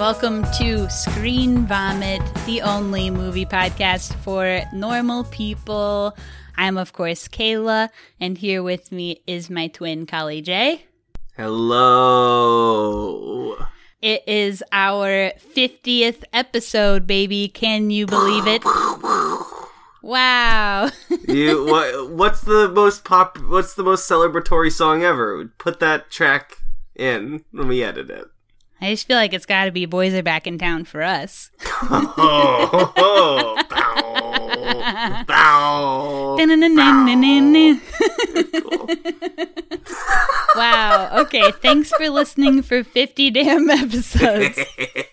Hi, friends, and welcome to Screen Vomit, the only movie podcast for normal people. I'm, of course, Kayla, and here with me is my twin, Kali J. Hello. It is our 50th episode, baby. Can you believe it? Wow. You what? What's the most pop? What's the most celebratory song ever? Put that track in when we edit it. I just feel like it's got to be Boys Are Back in Town for us. Oh, oh, bow, bow. Wow. Okay. Thanks for listening for 50 damn episodes.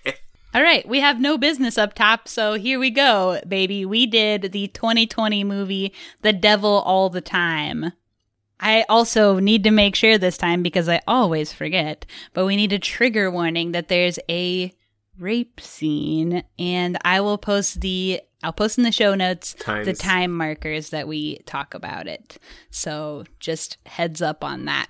All right. We have no business up top. So here we go, baby. We did the 2020 movie, The Devil All the Time. I also need to make sure this time because I always forget, but we need a trigger warning that there's a rape scene and I will post the I'll post in the show notes the time markers that we talk about it. So just heads up on that.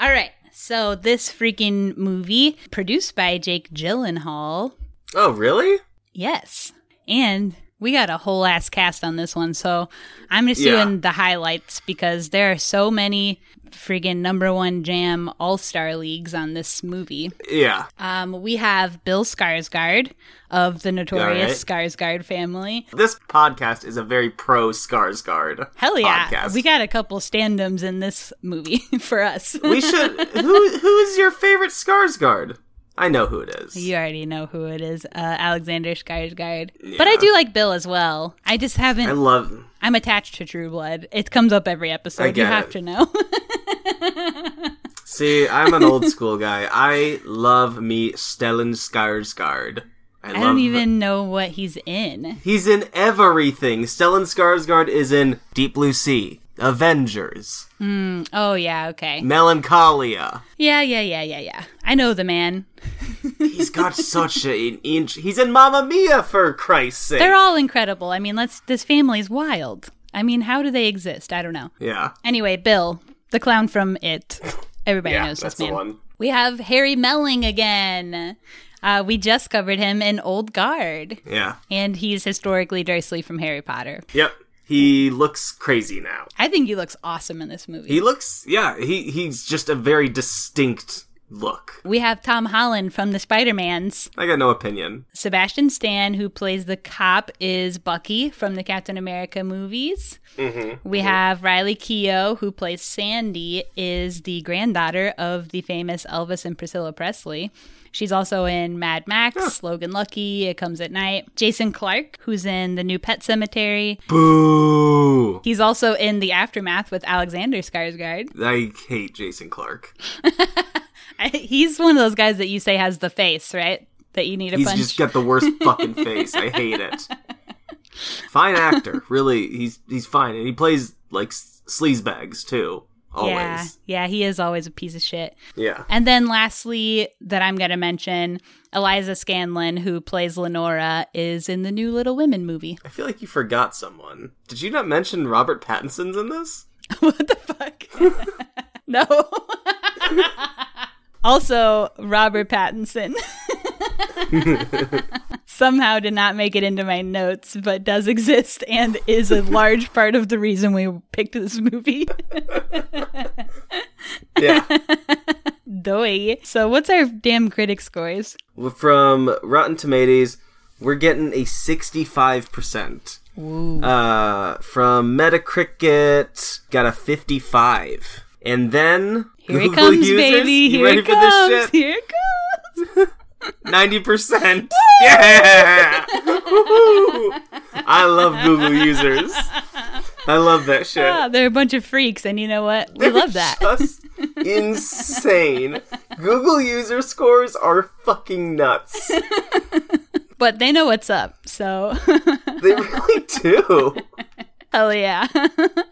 All right. So this freaking movie produced by Jake Gyllenhaal. Oh, really? Yes. And we got a whole ass cast on this one. So I'm just Yeah. doing the highlights because there are so many friggin' number one jam all star leagues on this movie. Yeah. Um, we have Bill Skarsgård of the notorious Skarsgård family. This podcast is a very pro Skarsgård. Hell yeah. podcast. We got a couple standums in this movie for us. We should. who Who is your favorite Skarsgård? I know who it is. You already know who it is, uh, Alexander Skarsgård. But I do like Bill as well. I just haven't. I love. I'm attached to True Blood. It comes up every episode. You have it. to know. See, I'm an old school guy. I love me Stellan Skarsgård. I, I don't even know what he's in. He's in everything. Stellan Skarsgård is in Deep Blue Sea, Avengers, Oh yeah, okay. Melancholia. Yeah, yeah, yeah, yeah, yeah. I know the man. He's got such an inch. He's in Mamma Mia for Christ's sake. They're all incredible. I mean, let's. This family's wild. I mean, how do they exist? I don't know. yeah, Anyway, Bill, the clown from It. Everybody yeah, knows that's this the man. one. We have Harry Melling again. Uh, we just covered him in Old Guard, Yeah, and he's historically Dursley from Harry Potter. yep. He looks crazy now. I think he looks awesome in this movie. He looks, yeah. He he's just a very distinct look. we have Tom Holland from the Spider-Mans. I got no opinion. Sebastian Stan, who plays the cop, is Bucky from the Captain America movies. Mm-hmm. We mm-hmm. have Riley Keough, who plays Sandy, is the granddaughter of the famous Elvis and Priscilla Presley. She's also in Mad Max, Logan Lucky, It Comes at Night. Jason Clarke, who's in The New Pet Cemetery. Boo! He's also in The Aftermath with Alexander Skarsgård. I hate Jason Clarke. He's one of those guys that you say has the face, right? That you need a He's punch. just got the worst fucking face. I hate it. Fine actor, really. He's he's fine, and he plays like sleazebags too. Always. Yeah, yeah, he is always a piece of shit. Yeah. And then lastly, that I'm going to mention, Eliza Scanlen, who plays Lenora, is in the new Little Women movie. I feel like you forgot someone. Did you not mention Robert Pattinson's in this? what the fuck? no. also, Robert Pattinson. Somehow did not make it into my notes, but does exist and is a large part of the reason we picked this movie. Yeah. Doy. So, what's our damn critic scores? From Rotten Tomatoes, we're getting a 65%. Uh, from Metacritic, got a 55. And then Here it comes, users, baby. Here it comes. Here it comes. Ninety percent. Yeah. I love Google users. I love that shit. Ah, they're a bunch of freaks, and you know what? We love that. Just insane. Google user scores are fucking nuts. But they know what's up, so They really do. hell yeah.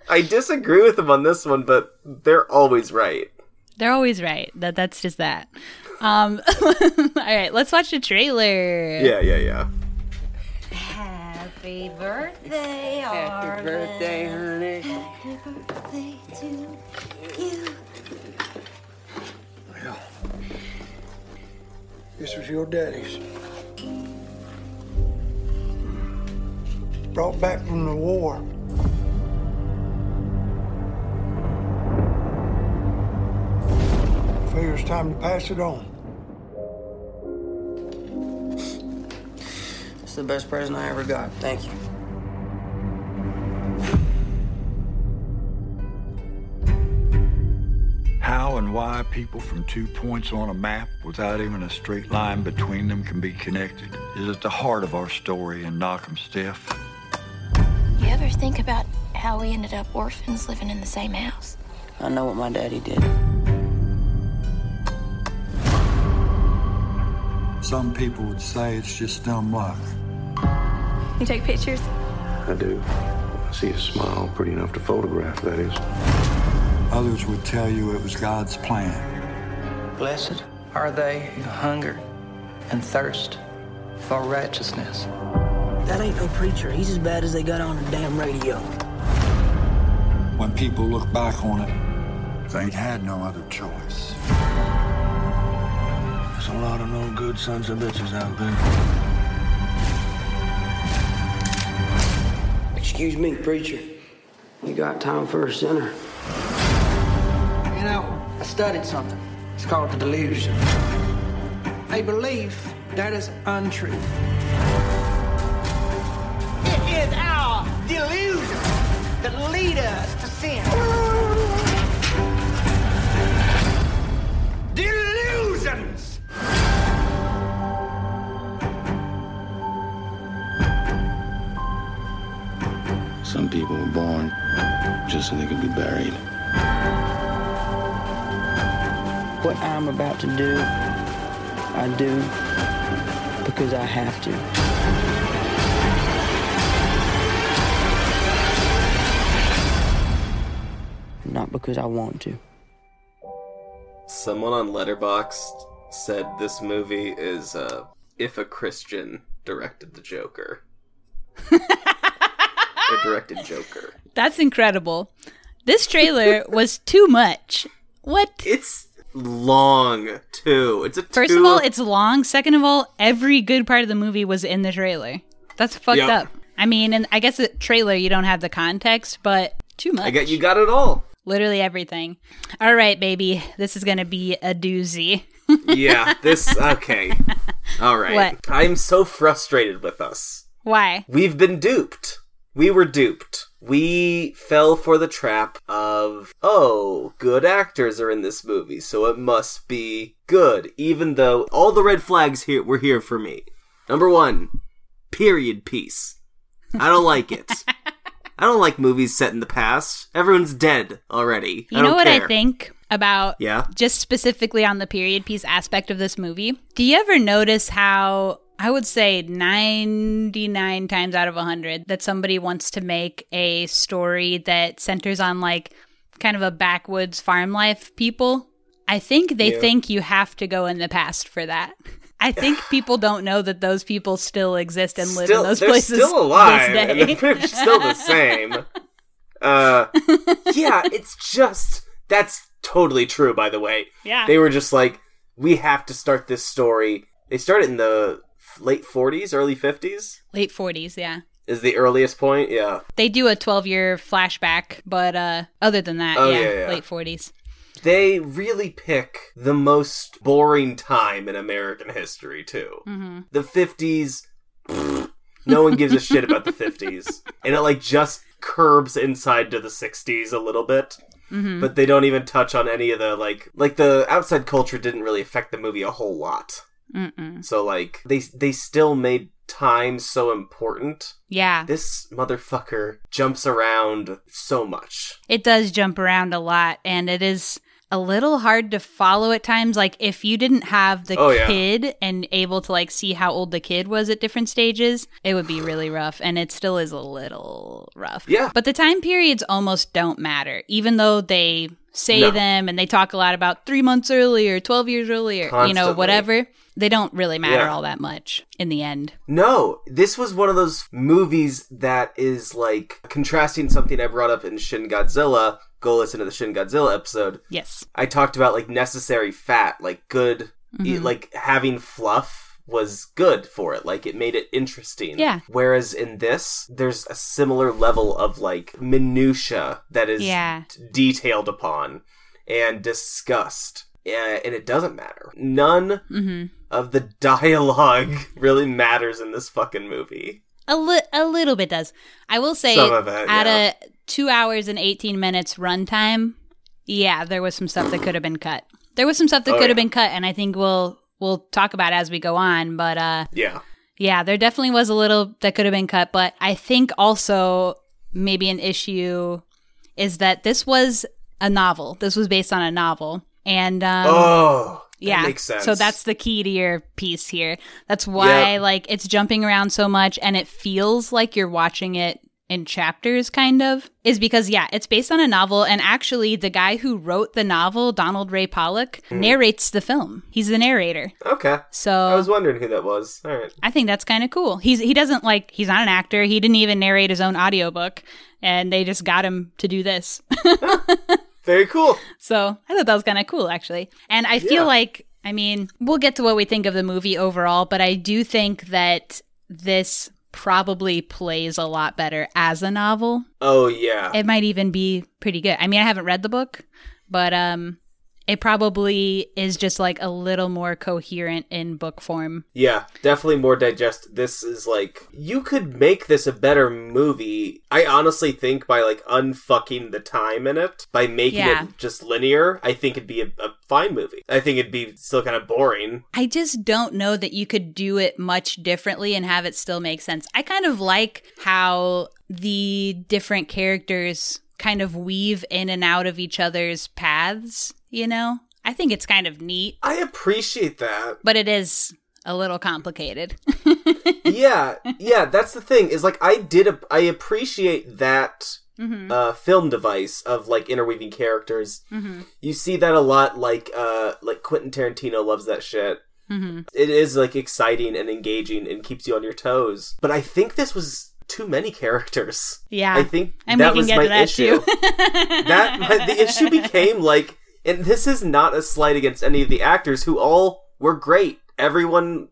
I disagree with them on this one, but they're always right. They're always right. That that's just that. Um, all right, let's watch the trailer. Yeah, yeah, yeah. Happy birthday, Happy birthday, honey. Happy birthday to you. Well, this was your daddy's. Brought back from the war. Figure it's time to pass it on. It's the best present I ever got. Thank you. How and why people from two points on a map without even a straight line between them can be connected is at the heart of our story in Knockemstiff. You ever think about how we ended up orphans living in the same house? I know what my daddy did. Some people would say it's just dumb luck. You take pictures? I do. I see a smile pretty enough to photograph, that is. Others would tell you it was God's plan. Blessed are they who hunger and thirst for righteousness. That ain't no preacher. He's as bad as they got on the damn radio. When people look back on it, they'd had no other choice. There's a lot of no good sons of bitches out there. Excuse me, preacher. You got time for a sinner? You know, I studied something. It's called the delusion. A belief that is untrue. It is our delusion that lead us people were born just so they could be buried. What I'm about to do, I do because I have to. Not because I want to. Someone on Letterboxd said this movie is uh, if a Christian directed the Joker. or directed Joker. That's incredible. This trailer was too much. What? It's long too. It's a First of all, it's long. Second of all, every good part of the movie was in the trailer. That's fucked Yeah. up. I mean, and I guess the trailer you don't have the context, but too much. I got you got it all. Literally everything. All right, baby. This is going to be a doozy. Yeah, this okay. All right. What? I'm so frustrated with us. Why? We've been duped. We were duped. We fell for the trap of, oh, good actors are in this movie, so it must be good, even though all the red flags here were here for me. Number one, period piece. I don't like it. I don't like movies set in the past. Everyone's dead already. You know what I think about Yeah. just specifically on the period piece aspect of this movie? Do you ever notice how I would say 99 times out of 100 that somebody wants to make a story that centers on like kind of a backwoods farm life people? I think they Yeah. think you have to go in the past for that. I think people don't know that those people still exist and live still, in those they're places. still alive, and they're pretty much still the same. Uh, yeah, it's just that's totally true. By the way, Yeah. they were just like, we have to start this story. They started in the late '40s, early '50s. Late 40s, yeah. Is the earliest point? Yeah. They do a 12 year flashback, but uh other than that, Oh, yeah, yeah, yeah. late 40s. They really pick the most boring time in American history too. Mm-hmm. The '50s. pfft, no one gives a shit about the '50s, and it like just curbs inside to the '60s a little bit. Mm-hmm. but they don't even touch on any of the like like the outside culture didn't really affect the movie a whole lot. Mm-mm. So like they they still made time so important. Yeah, This motherfucker jumps around so much. it does jump around a lot, and it is a little hard to follow at times. Like if you didn't have the Oh, yeah. kid and able to like see how old the kid was at different stages, it would be really rough, and it still is a little rough. Yeah. but the time periods almost don't matter, even though they say No. them and they talk a lot about three months earlier, twelve years earlier, you know, whatever. They don't really matter Yeah. all that much in the end. No, this was one of those movies that is like contrasting something I brought up in Shin Godzilla. Go listen to the Shin Godzilla episode. Yes. I talked about like necessary fat, like good e- like having fluff was good for it. Like it made it interesting. Yeah. Whereas in this, there's a similar level of like minutia that is Yeah. d- detailed upon and discussed. Yeah, and it doesn't matter. None Mm-hmm. of the dialogue really matters in this fucking movie. A, li- a little bit does. I will say, it, at yeah. a two hours and 18 minutes runtime, yeah, there was some stuff that could have been cut. There was some stuff that Oh, could have yeah. been cut, and I think we'll we'll talk about as we go on. But uh, Yeah. yeah, there definitely was a little that could have been cut. But I think also maybe an issue is that this was a novel. This was based on a novel, and um, oh, yeah, makes sense. So that's the key to your piece here. That's why Yep. like it's jumping around so much and it feels like you're watching it in chapters kind of is because yeah, it's based on a novel and actually the guy who wrote the novel, Donald Ray Pollock, Hmm. narrates the film. He's the narrator. okay. So I was wondering who that was. All right. I think that's kind of cool. He's he doesn't like he's not an actor. He didn't even narrate his own audiobook and they just got him to do this. Very cool. So I thought that was kind of cool, actually. And I feel Yeah. like, I mean, we'll get to what we think of the movie overall, but I do think that this probably plays a lot better as a novel. Oh yeah. It might even be pretty good. I mean, I haven't read the book, but um, it probably is just like a little more coherent in book form. Yeah, definitely more digest. This is like you could make this a better movie. I honestly think by like unfucking the time in it, by making Yeah. it just linear, I think it'd be a, a fine movie. I think it'd be still kind of boring. I just don't know that you could do it much differently and have it still make sense. I kind of like how the different characters kind of weave in and out of each other's paths, you know? I think it's kind of neat, I appreciate that. but it is a little complicated. yeah, yeah, that's the thing. Is like I did. A, I appreciate that Mm-hmm. uh, film device of like interweaving characters. You see that a lot. Like uh, like Quentin Tarantino loves that shit. Mm-hmm. It is like exciting and engaging and keeps you on your toes. But I think this was too many characters. yeah. I think and that was my to that issue. that my, the issue became like, and this is not a slight against any of the actors who all were great. Everyone's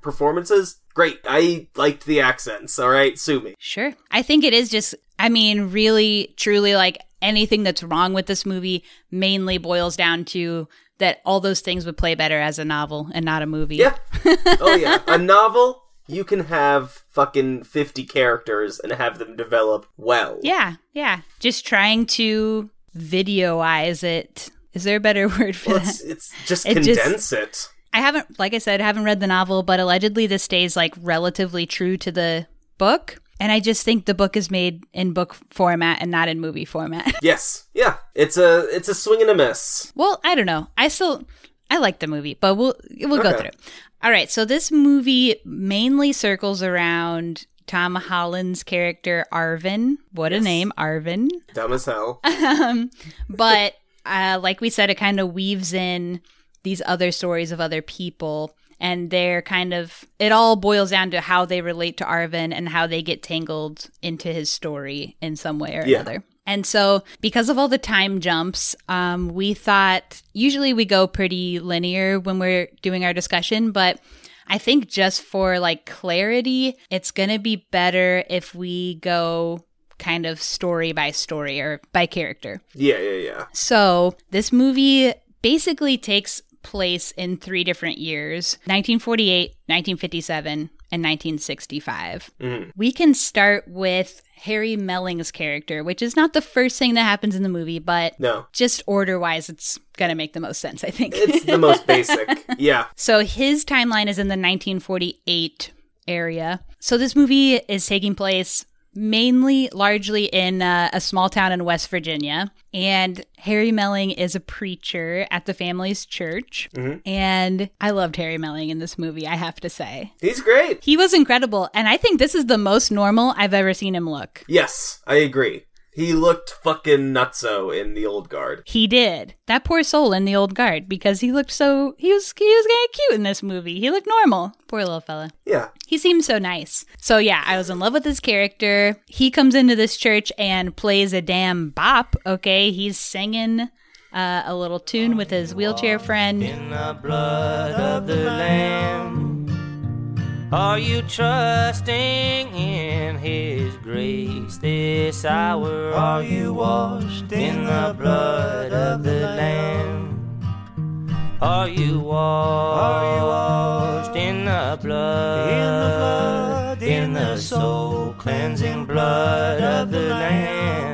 performances great. I liked the accents. All right, sue me. Sure. I think it is just, I mean, really, truly, like anything that's wrong with this movie mainly boils down to that all those things would play better as a novel and not a movie. Yeah. oh yeah. A novel you can have fucking fifty characters and have them develop well. Yeah. Yeah. Just trying to videoize it. Is there a better word for Well, that? it's, it's just It just- condense it. I haven't, like I said, I haven't read the novel, but allegedly this stays like relatively true to the book. And I just think the book is made in book format and not in movie format. Yes. Yeah. It's a it's a swing and a miss. Well, I don't know. I still I like the movie, but we'll we'll go through. it. All right, so this movie mainly circles around Tom Holland's character Arvin. What a name, Arvin. Dumb as hell. Um, but uh, like we said, it kind of weaves in these other stories of other people. And they're kind of, it all boils down to how they relate to Arvin and how they get tangled into his story in some way or Yeah. another. And so, because of all the time jumps, um, we thought usually we go pretty linear when we're doing our discussion, but I think just for like clarity, it's going to be better if we go kind of story by story or by character. Yeah, yeah, yeah. So, this movie basically takes place in three different years 1948, 1957, and 1965. Mhm. We can start with Harry Melling's character, which is not the first thing that happens in the movie, but No. just order wise, it's gonna make the most sense, I think. It's the most basic. Yeah. So his timeline is in the 1948 area. So this movie is taking place mainly, largely in uh, a small town in West Virginia. And Harry Melling is a preacher at the family's church. And I loved Harry Melling in this movie, I have to say. He's great. He was incredible. And I think this is the most normal I've ever seen him look. Yes, I agree. He looked fucking nutso in the old guard. He did. That poor soul in the old guard because he looked so he was he was getting cute in this movie. He looked normal. Poor little fella. Yeah. He seemed so nice. So yeah, I was in love with his character. He comes into this church and plays a damn bop, okay? He's singing uh, a little tune with his wheelchair friend. In the blood of the Lamb. Are you trusting in His grace this hour? Are you washed in the blood of the Lamb? Are you washed in the blood? In the blood, in the soul cleansing blood of the Lamb.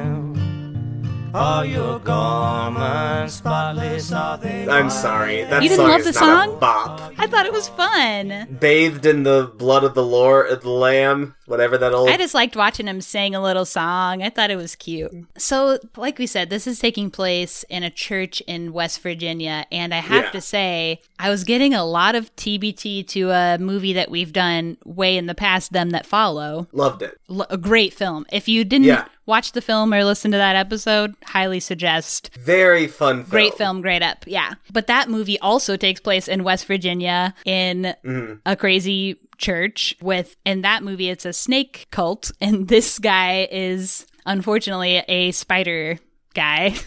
Are your garments spotless? Are they? I'm sorry. That You didn't song love is the not a song? bop. I thought it was fun. Bathed in the blood of the Lord, the Lamb, whatever that old. I just liked watching him sing a little song. I thought it was cute. So, like we said, this is taking place in a church in West Virginia. And I have Yeah. to say, I was getting a lot of TBT to a movie that we've done way in the past, Them That Follow. Loved it. L- a great film. If you didn't Yeah. Watch the film or listen to that episode, highly suggest. Very fun film. Great film, great up. Yeah. But that movie also takes place in West Virginia in Mhm. a crazy church with in that movie it's a snake cult and this guy is unfortunately a spider guy.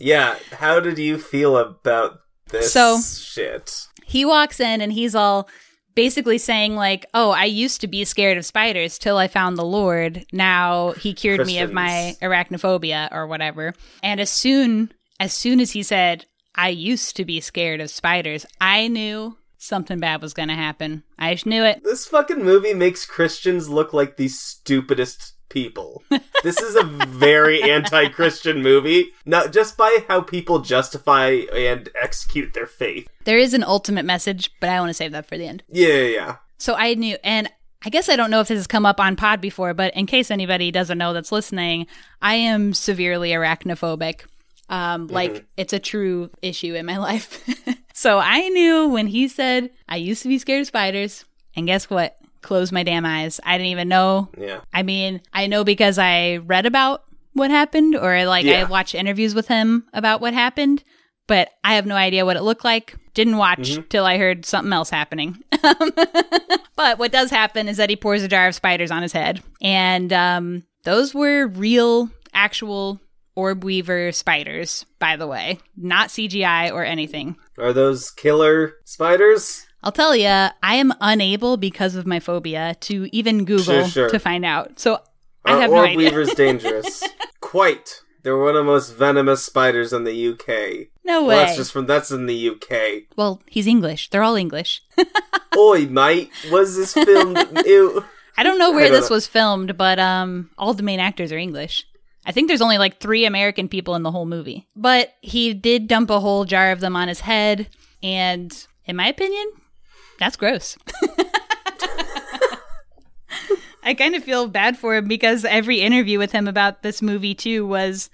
Yeah. How did you feel about this So- shit? he walks in and he's all basically saying like, "Oh, I used to be scared of spiders till I found the Lord. Now he cured me of my arachnophobia or whatever." And as soon as soon as he said, "I used to be scared of spiders," I knew something bad was going to happen. I just knew it. This fucking movie makes Christians look like the stupidest people. this is a very anti-Christian movie, not just by how people justify and execute their faith. There is an ultimate message, but I want to save that for the end. Yeah, yeah, yeah. So I knew, and I guess I don't know if this has come up on pod before, but in case anybody doesn't know that's listening, I am severely arachnophobic. Um, like it's a true issue in my life. so I knew when he said I used to be scared of spiders, and guess what? Closed my damn eyes. I didn't even know. Yeah. I mean, I know because I read about what happened, or like I Yeah. watched interviews with him about what happened, but I have no idea what it looked like. Didn't watch Mhm. till I heard something else happening. but what does happen is that he pours a jar of spiders on his head, and um, those were real, actual orb weaver spiders, by the way, not CGI or anything. Are those killer spiders? I'll tell you, I am unable because of my phobia to even Google Sure, sure. to find out. So I have no idea. weavers dangerous? Quite. They're one of the most venomous spiders in the UK. No Well, that's just from that's in the UK. Well, he's English. They're all English. Oi, mate, was this filmed? Ew. I don't know where don't this know. was filmed, but um, all the main actors are English. I think there's only like three American people in the whole movie. But he did dump a whole jar of them on his head, and in my opinion, that's gross. I kind of feel bad for him because every interview with him about this movie too was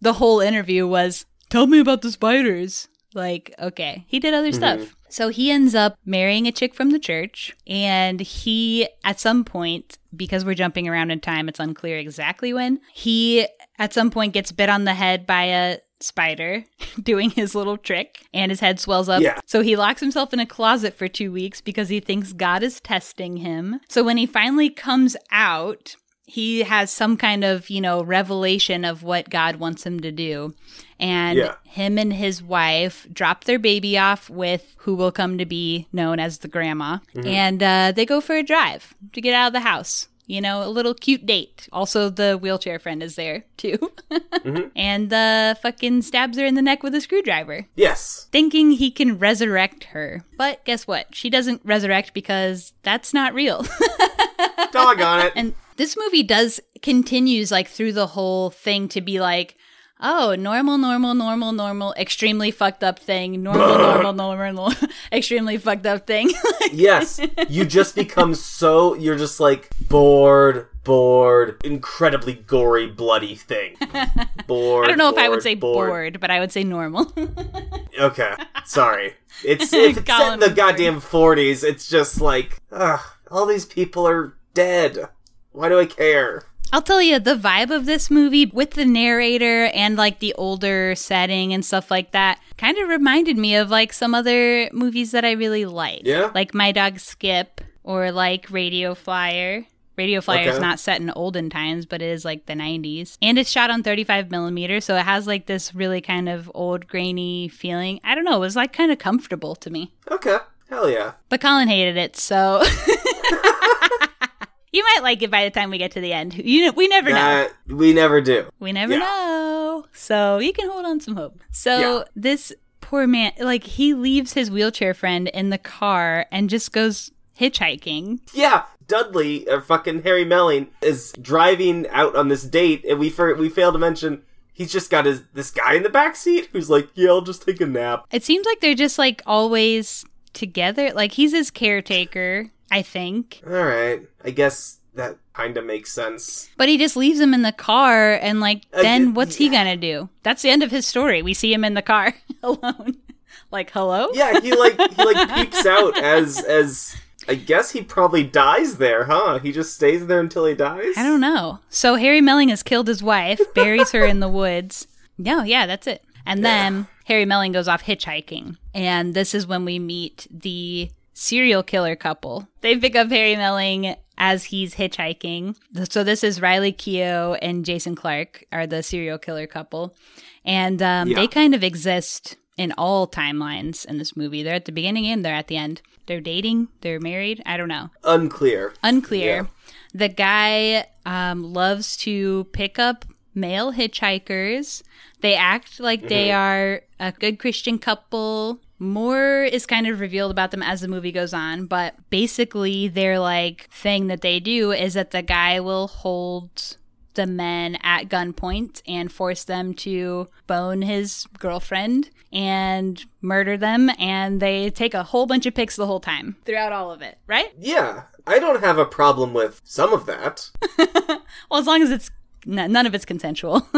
the whole interview was tell me about the spiders. Like, okay, he did other Mhm. stuff. So he ends up marrying a chick from the church, and he, at some point, because we're jumping around in time, it's unclear exactly when, he, at some point, gets bit on the head by a spider doing his little trick, and his head swells up. Yeah. So he locks himself in a closet for two weeks because he thinks God is testing him. So when he finally comes out, he has some kind of, you know, revelation of what God wants him to do. And Yeah. him and his wife drop their baby off with who will come to be known as the grandma. Mhm. And uh, they go for a drive to get out of the house. You know, a little cute date. Also, the wheelchair friend is there too. And uh, fucking stabs her in the neck with a screwdriver. Yes. Thinking he can resurrect her. But guess what? She doesn't resurrect because that's not real. Doggone it. And this movie does continues like through the whole thing to be like, oh, normal, normal, normal, normal, extremely fucked up thing, normal, normal, normal, extremely fucked up thing. yes. You just become so you're just like bored, bored, incredibly gory, bloody thing. Bored. I don't know if I would say bored, but I would say normal. Okay. Sorry. It's if it's set in the goddamn forties, it's just like ugh, all these people are dead. Why do I care? I'll tell you the vibe of this movie with the narrator and like the older setting and stuff like that kind of reminded me of like some other movies that I really like. Yeah? Like My Dog Skip or like Radio Flyer. Radio Flyer is Okay. not set in olden times, but it is like the 90s. And it's shot on 35 millimeter, so it has like this really kind of old grainy feeling. I don't know, it was like kind of comfortable to me. Okay. Hell yeah. But Colin hated it, so. you might like it by the time we get to the end. You, we never know. We never do. We never Yeah. know. So you can hold on some hope. So Yeah. this poor man, like, he leaves his wheelchair friend in the car and just goes hitchhiking. Yeah, Dudley, or fucking Harry Melling, is driving out on this date, and we for, we failed to mention he's just got his this guy in the back seat who's like, "Yeah, I'll just take a nap." It seems like they're just like always together. Like he's his caretaker, I think. All right, I guess that kind of makes sense. But he just leaves him in the car and like Uh, then y- what's he gonna do? That's the end of his story. We see him in the car alone. like, hello? Yeah, he like he like peeps out as as I guess he probably dies there, huh? He just stays there until he dies. I don't know. So Harry Melling has killed his wife, buries her in the woods. No, yeah, that's it. And then Harry Melling goes off hitchhiking. And this is when we meet the serial killer couple. They pick up Harry Melling as he's hitchhiking. So this is Riley Keough and Jason Clarke are the serial killer couple. And um, Yeah. they kind of exist in all timelines in this movie. They're at the beginning and they're at the end. They're dating, they're married. I don't know Unclear. unclear. Yeah. The guy um, loves to pick up male hitchhikers. They act like they mm-hmm. are a good Christian couple. More is kind of revealed about them as the movie goes on, but basically, their like thing that they do is that the guy will hold the men at gunpoint and force them to bone his girlfriend and murder them and they take a whole bunch of pics the whole time throughout all of it right Yeah, I don't have a problem with some of that. Well, as long as it's n- none of it's consensual.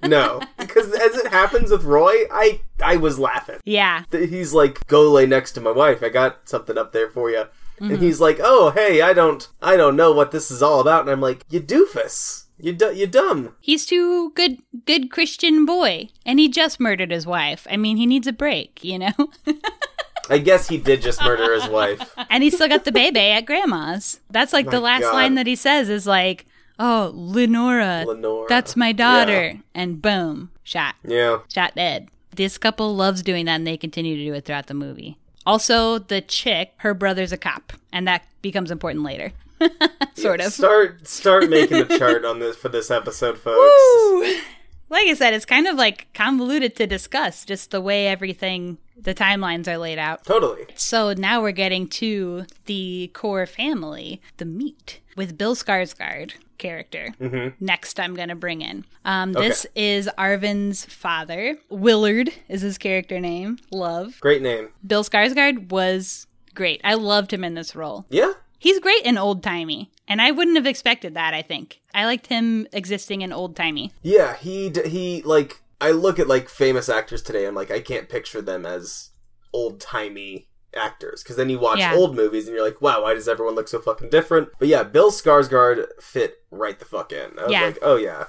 No, because as it happens with Roy, I I was laughing. yeah. He's like, "Go lay next to my wife. I got something up there for you." Mm-hmm. And he's like, "Oh, hey, I don't I don't know what this is all about." And I'm like, "You doofus. You du- you dumb." He's too good good Christian boy and he just murdered his wife. I mean, he needs a break, you know? I guess he did just murder his wife. and he still got the baby at grandma's. That's like the last God. line that he says is like, "Oh, Lenora. Lenora. That's my daughter." And boom, shot. Yeah. Shot dead. This couple loves doing that and they continue to do it throughout the movie. Also, the chick, her brother's a cop, and that becomes important later. sort of. Start start making a chart on this for this episode, folks. like I said, it's kind of like convoluted to discuss, just the way everything, the timelines are laid out. Totally. So now we're getting to the core family, the meat, with Bill Skarsgård character. Next, I'm going to bring in. Um, This is Arvin's father. Willard is his character name. Love. Great name. Bill Skarsgård was great. I loved him in this role. Yeah. He's great in old timey, and I wouldn't have expected that. I think I liked him existing in old timey. Yeah, he d- he like I look at like famous actors today. I'm like I can't picture them as old timey actors because then you watch Yeah. old movies and you're like, wow, why does everyone look so fucking different? But yeah, Bill Skarsgård fit right the fuck in. I was Yeah. like, oh yeah,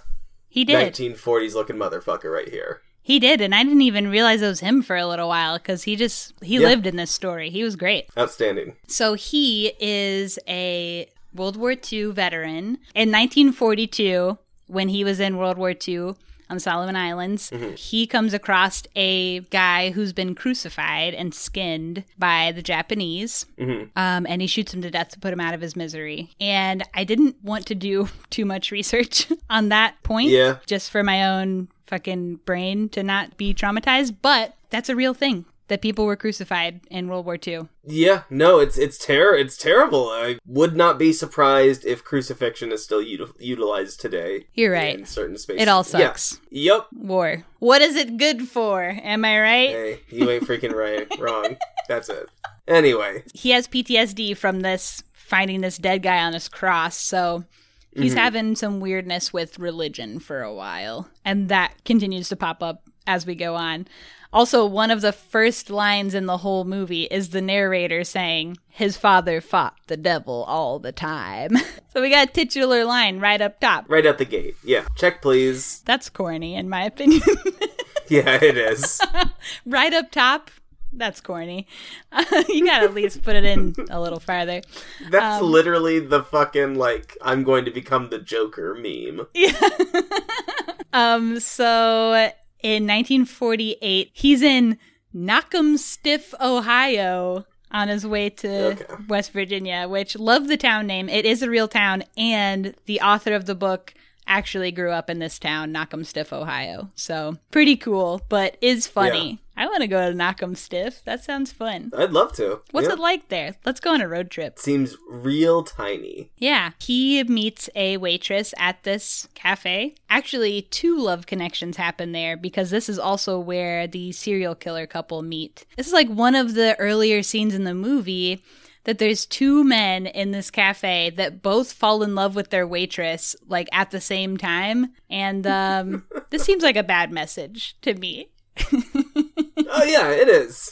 He did. 1940s looking motherfucker right here. He did, and I didn't even realize it was him for a little while because he just he Yeah. lived in this story. He was great. Outstanding. So he is a World War II veteran. In 1942, when he was in World War II on Solomon Islands, he comes across a guy who's been crucified and skinned by the Japanese, um, and he shoots him to death to put him out of his misery. And I didn't want to do too much research on that point, Yeah. just for my own fucking brain to not be traumatized, but that's a real thing. That people were crucified in World War II. Yeah, no, it's it's terror. It's terrible. I would not be surprised if crucifixion is still util- utilized today. You're right. In certain spaces, It all Yeah. sucks. Yep. War. What is it good for? Am I right? Hey, you ain't freaking right. Wrong. That's it. Anyway, He has PTSD from this finding this dead guy on this cross, so he's mm-hmm. having some weirdness with religion for a while. And that continues to pop up as we go on. Also, one of the first lines in the whole movie is the narrator saying, His father fought the devil all the time. so we got a titular line right up top. right out the gate. Yeah. Check, please. That's corny, in my opinion. Yeah, it is. right up top That's corny. you gotta at least put it in a little farther. That's Um, literally the fucking like I'm going to become the Joker meme. Yeah. Um, so in 1948, he's in Knockemstiff, Ohio, on his way to Okay. West Virginia, which love the town name. It is a real town, and the author of the book actually grew up in this town, Knockemstiff, Ohio. So pretty cool, but is funny. I want to go to Knockemstiff. That sounds fun. I'd love to. What's Yeah. it like there? Let's go on a road trip. Seems real tiny. Yeah, he meets a waitress at this cafe. Actually, two love connections happen there because this is also where the serial killer couple meet. This is like one of the earlier scenes in the movie that there's two men in this cafe that both fall in love with their waitress like at the same time and um this seems like a bad message to me Oh yeah, it is.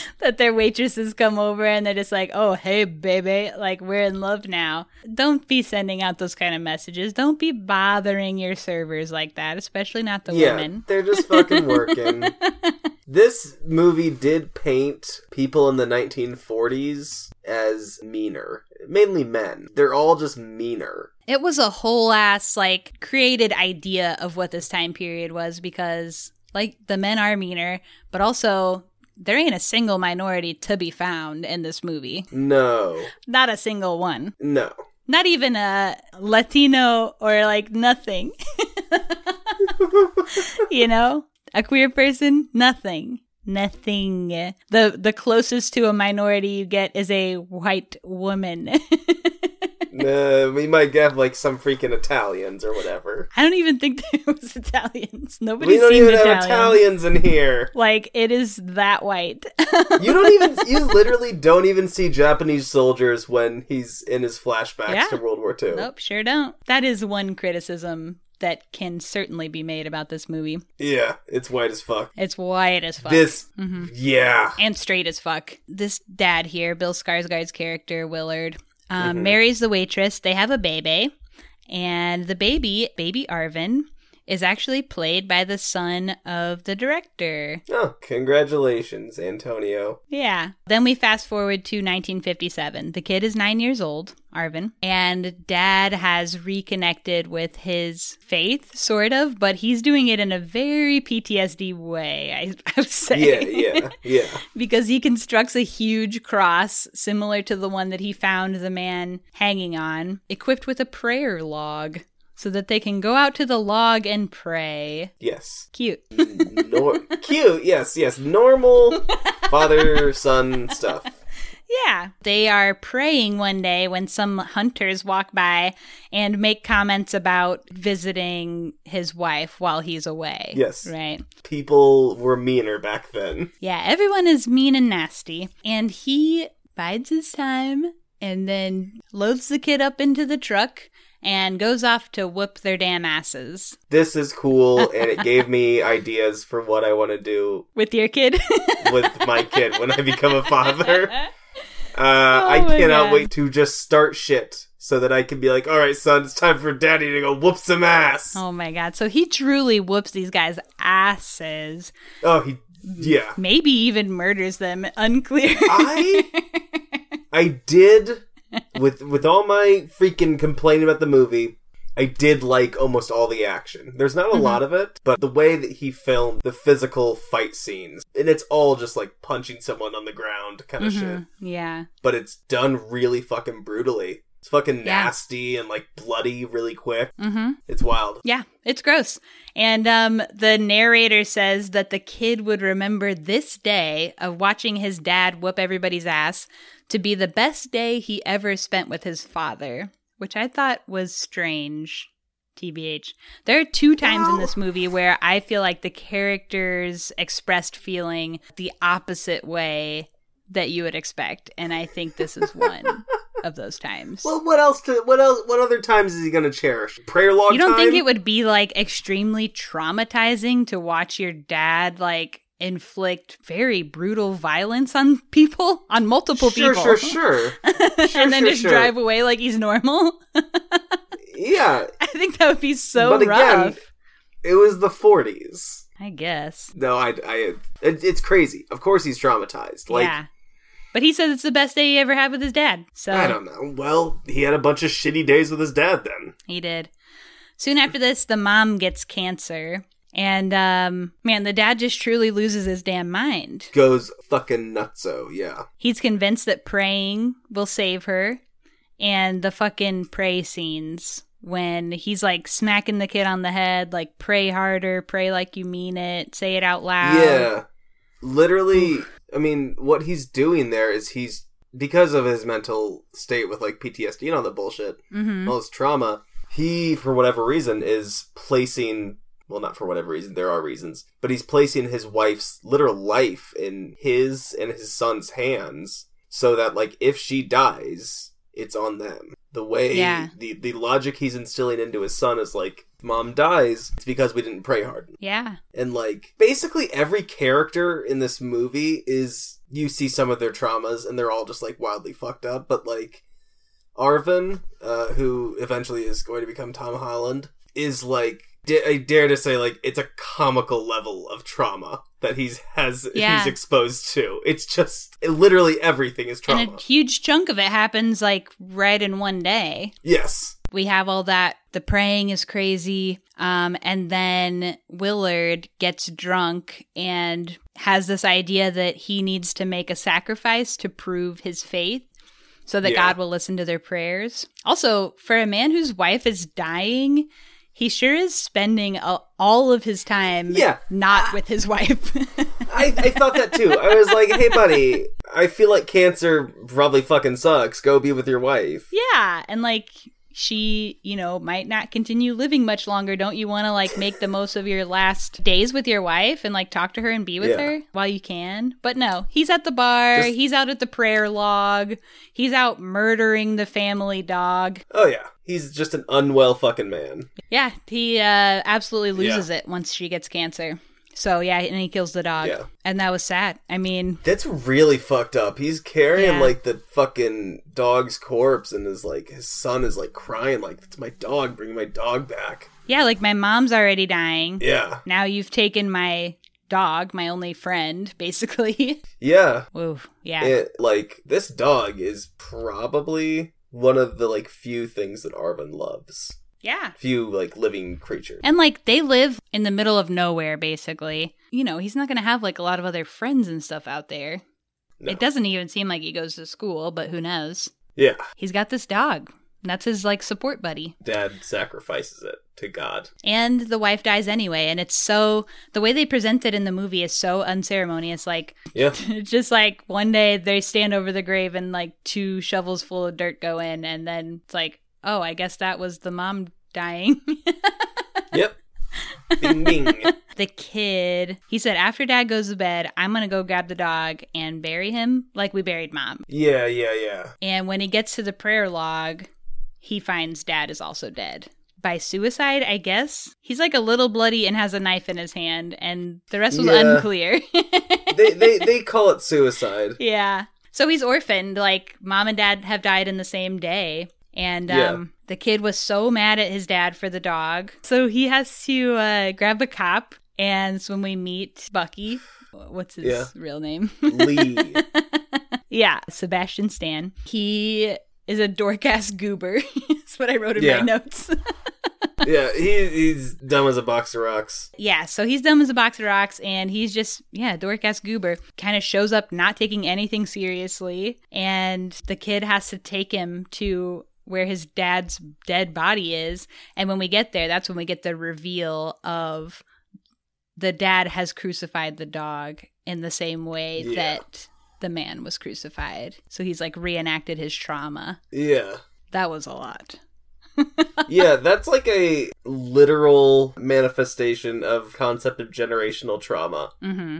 that their waitresses come over and they're just like, "Oh, hey, baby, like we're in love now." Don't be sending out those kind of messages. Don't be bothering your servers like that, especially not the yeah, women. they're just fucking working. this movie did paint people in the 1940s as meaner, mainly men. They're all just meaner. It was a whole ass like created idea of what this time period was because like the men are meaner, but also there ain't a single minority to be found in this movie. No, Not a single one. no. Not even a Latino or like nothing. you know? A queer person? Nothing. Nothing. The the closest to a minority you get is a white woman. Uh, we might have like some freaking Italians or whatever. I don't even think there was Italians. Nobody We don't even Italian. have Italians in here. Like it is that white. You don't even, you literally don't even see Japanese soldiers when he's in his flashbacks Yeah. to World War II. nope, sure don't. That is one criticism that can certainly be made about this movie. Yeah, it's white as fuck. It's white as fuck. This, Mhm. yeah. and straight as fuck. This dad here, Bill Skarsgård's character Willard, um, Mhm. marries the waitress. They have a baby, and the baby, baby Arvin, is actually played by the son of the director. Oh, congratulations, Antonio. Yeah. Then we fast forward to 1957. The kid is nine years old, Arvin, and dad has reconnected with his faith, sort of, but he's doing it in a very PTSD way, I, I would say. Yeah, yeah, yeah. because he constructs a huge cross similar to the one that he found the man hanging on, equipped with a prayer log. So that they can go out to the log and pray. Yes. Cute. Nor- cute, yes, yes. Normal father son stuff. Yeah. They are praying one day when some hunters walk by and make comments about visiting his wife while he's away. Yes. Right. People were meaner back then. Yeah, everyone is mean and nasty. And he bides his time and then loads the kid up into the truck and goes off to whoop their damn asses. This is cool, and it gave me ideas for what I want to do With your kid? with my kid when I become a father. Uh, I Oh my cannot God. wait to just start shit so that I can be like, all right, son, it's time for daddy to go whoop some ass. oh my god. So he truly whoops these guys' asses. Oh, he, yeah. Maybe even murders them. Unclear. I I did with with all my freaking complaining about the movie. I did like almost all the action. There's not a Mhm. lot of it, but the way that he filmed the physical fight scenes, and it's all just like punching someone on the ground kind of shit. Mhm. Yeah. But it's done really fucking brutally. It's fucking Yeah. nasty and like bloody really quick. Mm-hmm. It's wild. Yeah, it's gross. And um, the narrator says that the kid would remember this day of watching his dad whoop everybody's ass to be the best day he ever spent with his father, which I thought was strange. TBH. There are two times in this movie where I feel like the characters expressed feeling the opposite way that you would expect, and I think this is one of those times. Well, what else? To, what else? What other times is he gonna cherish? Prayer log. You don't think it would be like extremely traumatizing to watch your dad like inflict very brutal violence on people, on multiple Sure, people? sure, sure. sure. and then sure, just drive away like he's normal? Yeah, I think that would be so but again, it was the 40s. I guess. No, I, I, it, it's crazy. Of course, he's traumatized. Like, yeah. But he says it's the best day he ever had with his dad. So I don't know. Well, he had a bunch of shitty days with his dad then. He did. Soon after this, the mom gets cancer. And um man, the dad just truly loses his damn mind. Goes fucking nutso, yeah. He's convinced that praying will save her. And the fucking pray scenes when he's like smacking the kid on the head, like pray harder, pray like you mean it, say it out loud. Yeah. Literally, I mean, what he's doing there is he's because of his mental state with like PTSD and all that bullshit, Mhm. all his trauma, he for whatever reason is placing well not for whatever reason, there are reasons, but he's placing his wife's literal life in his and his son's hands so that like if she dies, it's on them. The way Yeah. the the logic he's instilling into his son is like mom dies, it's because we didn't pray hard. Yeah. And like basically every character in this movie is you see some of their traumas and they're all just like wildly fucked up, but like Arvin, uh, who eventually is going to become Tom Holland, is like I dare to say like it's a comical level of trauma that he's has Yeah. he's exposed to. It's just literally everything is trauma. And a huge chunk of it happens like right in one day. yes. we have all that the praying is crazy um, and then willard gets drunk and has this idea that he needs to make a sacrifice to prove his faith so that Yeah. god will listen to their prayers also for a man whose wife is dying he sure is spending a- all of his time Yeah. not with his wife I, I thought that too. I was like, hey buddy, I feel like cancer probably fucking sucks. Go be with your wife. Yeah, and like she, you know, might not continue living much longer. Don't you want to like make the most of your last days with your wife and like talk to her and be with Yeah. her while you can? But no, he's at the bar, Just- he's out at the prayer log, he's out murdering the family dog. Oh yeah, he's just an unwell fucking man. Yeah, he uh absolutely loses it once she gets cancer. So yeah, and he kills the dog. Yeah. And that was sad. I mean, That's really fucked up. He's carrying Yeah. like the fucking dog's corpse, and his like his son is like crying, like it's my dog. Bring my dog back. yeah, like my mom's already dying. Yeah, Now you've taken my dog, my only friend, basically. yeah. Whoa, yeah. It like this dog is probably one of the like few things that Arvin loves. Yeah. Few like living creatures. And like they live in the middle of nowhere, basically. You know, he's not going to have like a lot of other friends and stuff out there. No. It doesn't even seem like he goes to school, but who knows? Yeah, He's got this dog. That's his like support buddy. Dad sacrifices it to God. And the wife dies anyway. And it's so, the way they present it in the movie is so unceremonious. Like, Yeah, it's just like one day they stand over the grave and like two shovels full of dirt go in. And then it's like, oh, I guess that was the mom dying. yep. Bing bing. the kid, he said, after dad goes to bed, I'm going to go grab the dog and bury him like we buried mom. Yeah, yeah, yeah. And when he gets to the prayer log, he finds dad is also dead. By suicide, I guess. He's like a little bloody and has a knife in his hand, and the rest was Yeah. unclear. They they they call it suicide. yeah. So he's orphaned. Like, mom and dad have died in the same day. And um, Yeah. the kid was so mad at his dad for the dog. So he has to uh, grab a cop. And it's when we meet Bucky. What's his Yeah. real name? Lee. yeah, Sebastian Stan. He is a dork ass goober. That's what I wrote in Yeah. my notes. yeah, he he's dumb as a box of rocks. yeah, so he's dumb as a box of rocks, and he's just, yeah, dork ass goober. Kind of shows up not taking anything seriously, and the kid has to take him to where his dad's dead body is. And when we get there, that's when we get the reveal of the dad has crucified the dog in the same way Yeah. that the man was crucified. So he's like reenacted his trauma. Yeah. That was a lot. yeah, that's like a literal manifestation of concept of generational trauma. hmm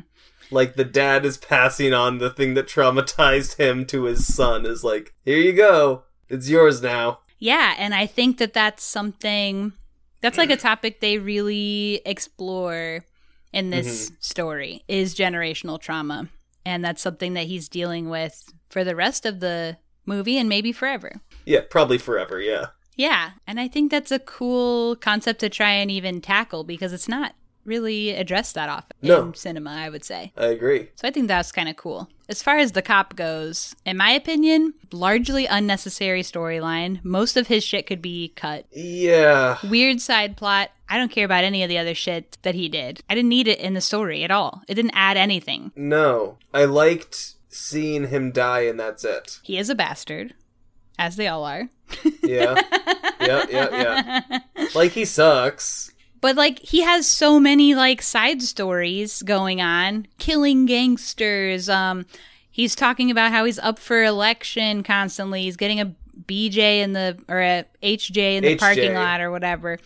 Like the dad is passing on the thing that traumatized him to his son is like, "Here you go. It's yours now." Yeah, and I think that that's something that's like a topic they really explore in this mm-hmm. story is generational trauma. And that's something that he's dealing with for the rest of the movie and maybe forever. Yeah, probably forever, yeah. Yeah, and I think that's a cool concept to try and even tackle because it's not really addressed that often No. in cinema, I would say. I agree. So I think that's kind of cool. As far as the cop goes, in my opinion, largely unnecessary storyline. Most of his shit could be cut. Yeah. Weird side plot. I don't care about any of the other shit that he did. I didn't need it in the story at all. It didn't add anything. No. I liked seeing him die and that's it. He is a bastard, as they all are. Yeah. yeah, yeah, yeah. Like he sucks. But like he has so many like side stories going on, killing gangsters. Um he's talking about how he's up for election constantly. He's getting a BJ in the or a HJ in the HJ. parking lot or whatever.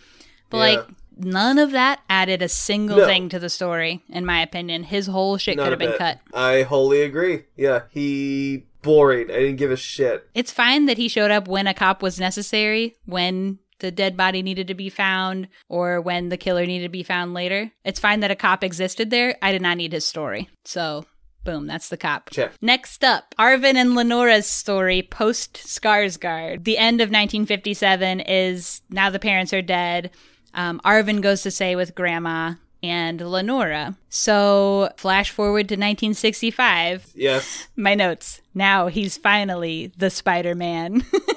But Yeah. like none of that added a single No. thing to the story in my opinion. His whole shit Not could have been bit. cut. I wholly agree. Yeah, he boring. I didn't give a shit. It's fine that he showed up when a cop was necessary, when the dead body needed to be found, or when the killer needed to be found later. It's fine that a cop existed there. I did not need his story. So, boom, that's the cop. Next up, Arvin and Lenora's story post Skarsgård. The end of 1957 is now the parents are dead. Um, Arvin goes to stay with grandma and Lenora. So, flash forward to 1965 Yes. my notes. Now he's finally the Spider Man.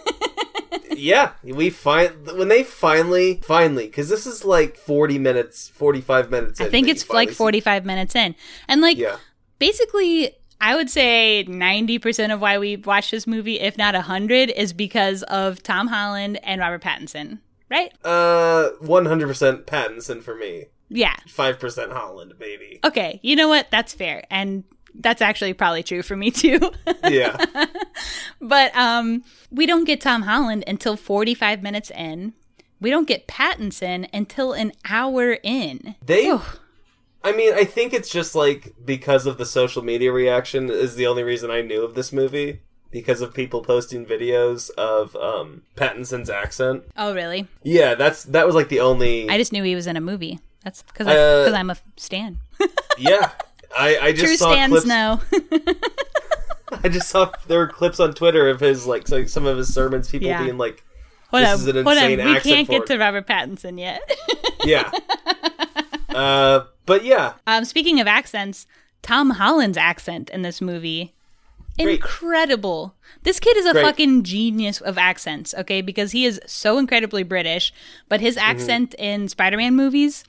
yeah, we find when they finally, finally, because this is like forty minutes, forty-five minutes. I in think it's like 45 minutes in. And like, Yeah. basically, I would say 90% of why we watch this movie, if not 100, is because of Tom Holland and Robert Pattinson, right? Uh, one hundred percent Pattinson for me. Yeah. Five percent Holland, maybe. Okay. You know what? That's fair. And that's actually probably true for me too. Yeah. but um we don't get Tom Holland until 45 minutes in. We don't get Pattinson until an hour in. They. I mean, I think it's just like because of the social media reaction is the only reason I knew of this movie because of people posting videos of um Pattinson's accent. Oh, really? Yeah, that's that was like the only. I just knew he was in a movie. That's because Uh, because I'm a stan. yeah, I I just True saw stans clips. know. I just saw there were clips on Twitter of his like so, some of his sermons. People Yeah. being like, Hold "This on, is an hold insane We can't get it." to Robert Pattinson yet. yeah. uh, but yeah, um, speaking of accents, Tom Holland's accent in this movie, Great. incredible. This kid is a Great. fucking genius of accents. Okay, because he is so incredibly British, but his accent in Spider-Man movies,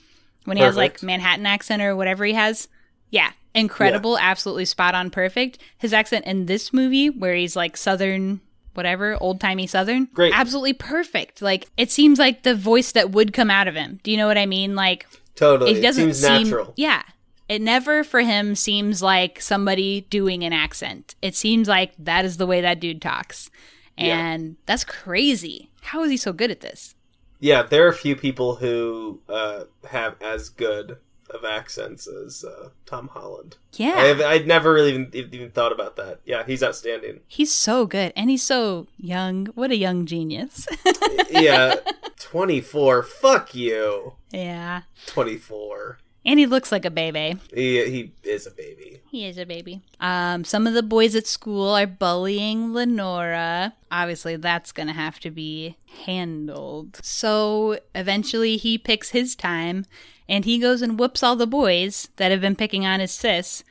when he has like Manhattan accent or whatever he has, yeah, incredible, absolutely spot on, perfect. His accent in this movie, where he's like Southern. Whatever, old timey Southern. Great. Absolutely perfect. Like, it seems like the voice that would come out of him. Do you know what I mean? Like, totally. it It, doesn't seems seem natural. yeah it never for him seems like somebody doing an accent it seems like that is the way that dude talks and that's crazy how is he so good at this Yeah, there are a few people who uh, have as good of accents as uh, Tom Holland. Yeah. I have, I'd never really even, even thought about that. Yeah, he's outstanding. he's so good and he's so young what a young genius Yeah, twenty four. Fuck you, yeah twenty four. and he looks like a baby He he is a baby. He is a baby. Um, some of the boys at school are bullying Lenora. Obviously, that's gonna have to be handled. So eventually, he picks his time, and he goes and whoops all the boys that have been picking on his sis,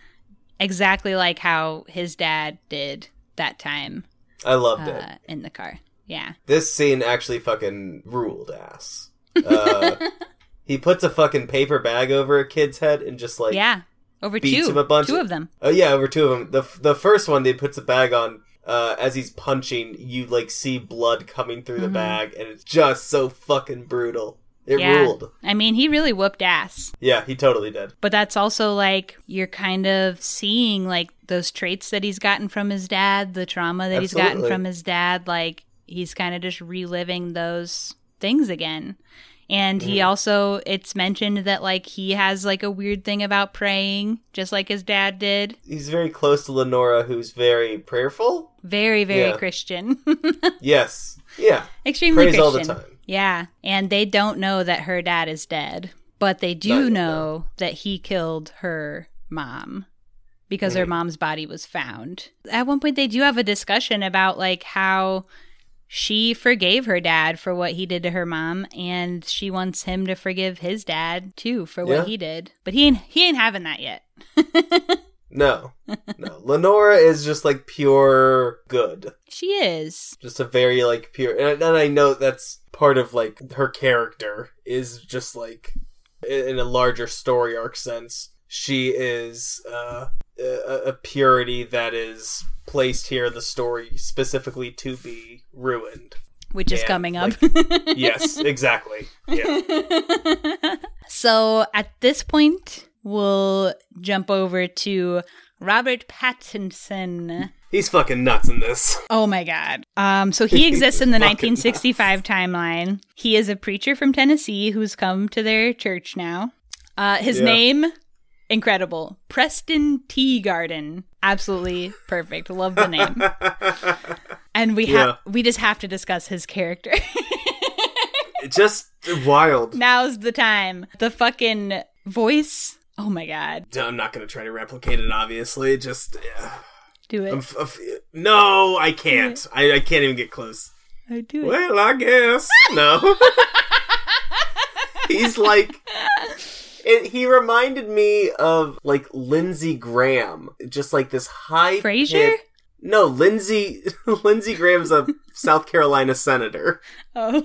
exactly like how his dad did that time I loved it. uh, in the car. Yeah. This scene actually fucking ruled ass. Uh, he puts a fucking paper bag over a kid's head and just like yeah. Over beats two. him a bunch. Two of them. Oh yeah, over two of them. the The first one, they puts a bag on. Uh, as he's punching, you like see blood coming through the bag, and it's just so fucking brutal. It yeah. ruled. I mean, he really whooped ass. Yeah, he totally did. But that's also like you're kind of seeing like those traits that he's gotten from his dad, the trauma that he's gotten from his dad. Like he's kind of just reliving those things again. And he mm. also, it's mentioned that like he has like a weird thing about praying, just like his dad did. He's very close to Lenora, who's very prayerful. Very, very Yeah. Christian. Yes, yeah, Extremely prays Christian. all the time. Yeah. And they don't know that her dad is dead, but they Not do yet, know that he killed her mom because her Mhm. mom's body was found. At one point, they do have a discussion about like how she forgave her dad for what he did to her mom, and she wants him to forgive his dad too for what Yeah. he did. But he ain't he ain't having that yet. No, no. Lenora is just like pure good. She is. Just a very like pure, and, and I know that's part of like her character is just like in a larger story arc sense. She is uh, a, a purity that is placed here in the story specifically to be ruined. Which is And, coming up. yes, exactly. Yeah. So at this point, we'll jump over to Robert Pattinson. He's fucking nuts in this. Oh my god. Um so he exists in the Fucking 1965 timeline. He is a preacher from Tennessee who's come to their church now. Uh his Yeah. name incredible. Preston Teagardin. Absolutely perfect. Love the name. And we have we just have to discuss his character. Just wild. Now's the time. The fucking voice. Oh my god. I'm not going to try to replicate it, obviously. Just. yeah. Do it. I'm f- f- no, I can't. I, I can't even get close. I do it. Well, I guess. No. He's like. It, he reminded me of like Lindsey Graham, just like this high. Frasier? pitch- No, Lindsey. Lindsey Graham's a South Carolina senator, Oh.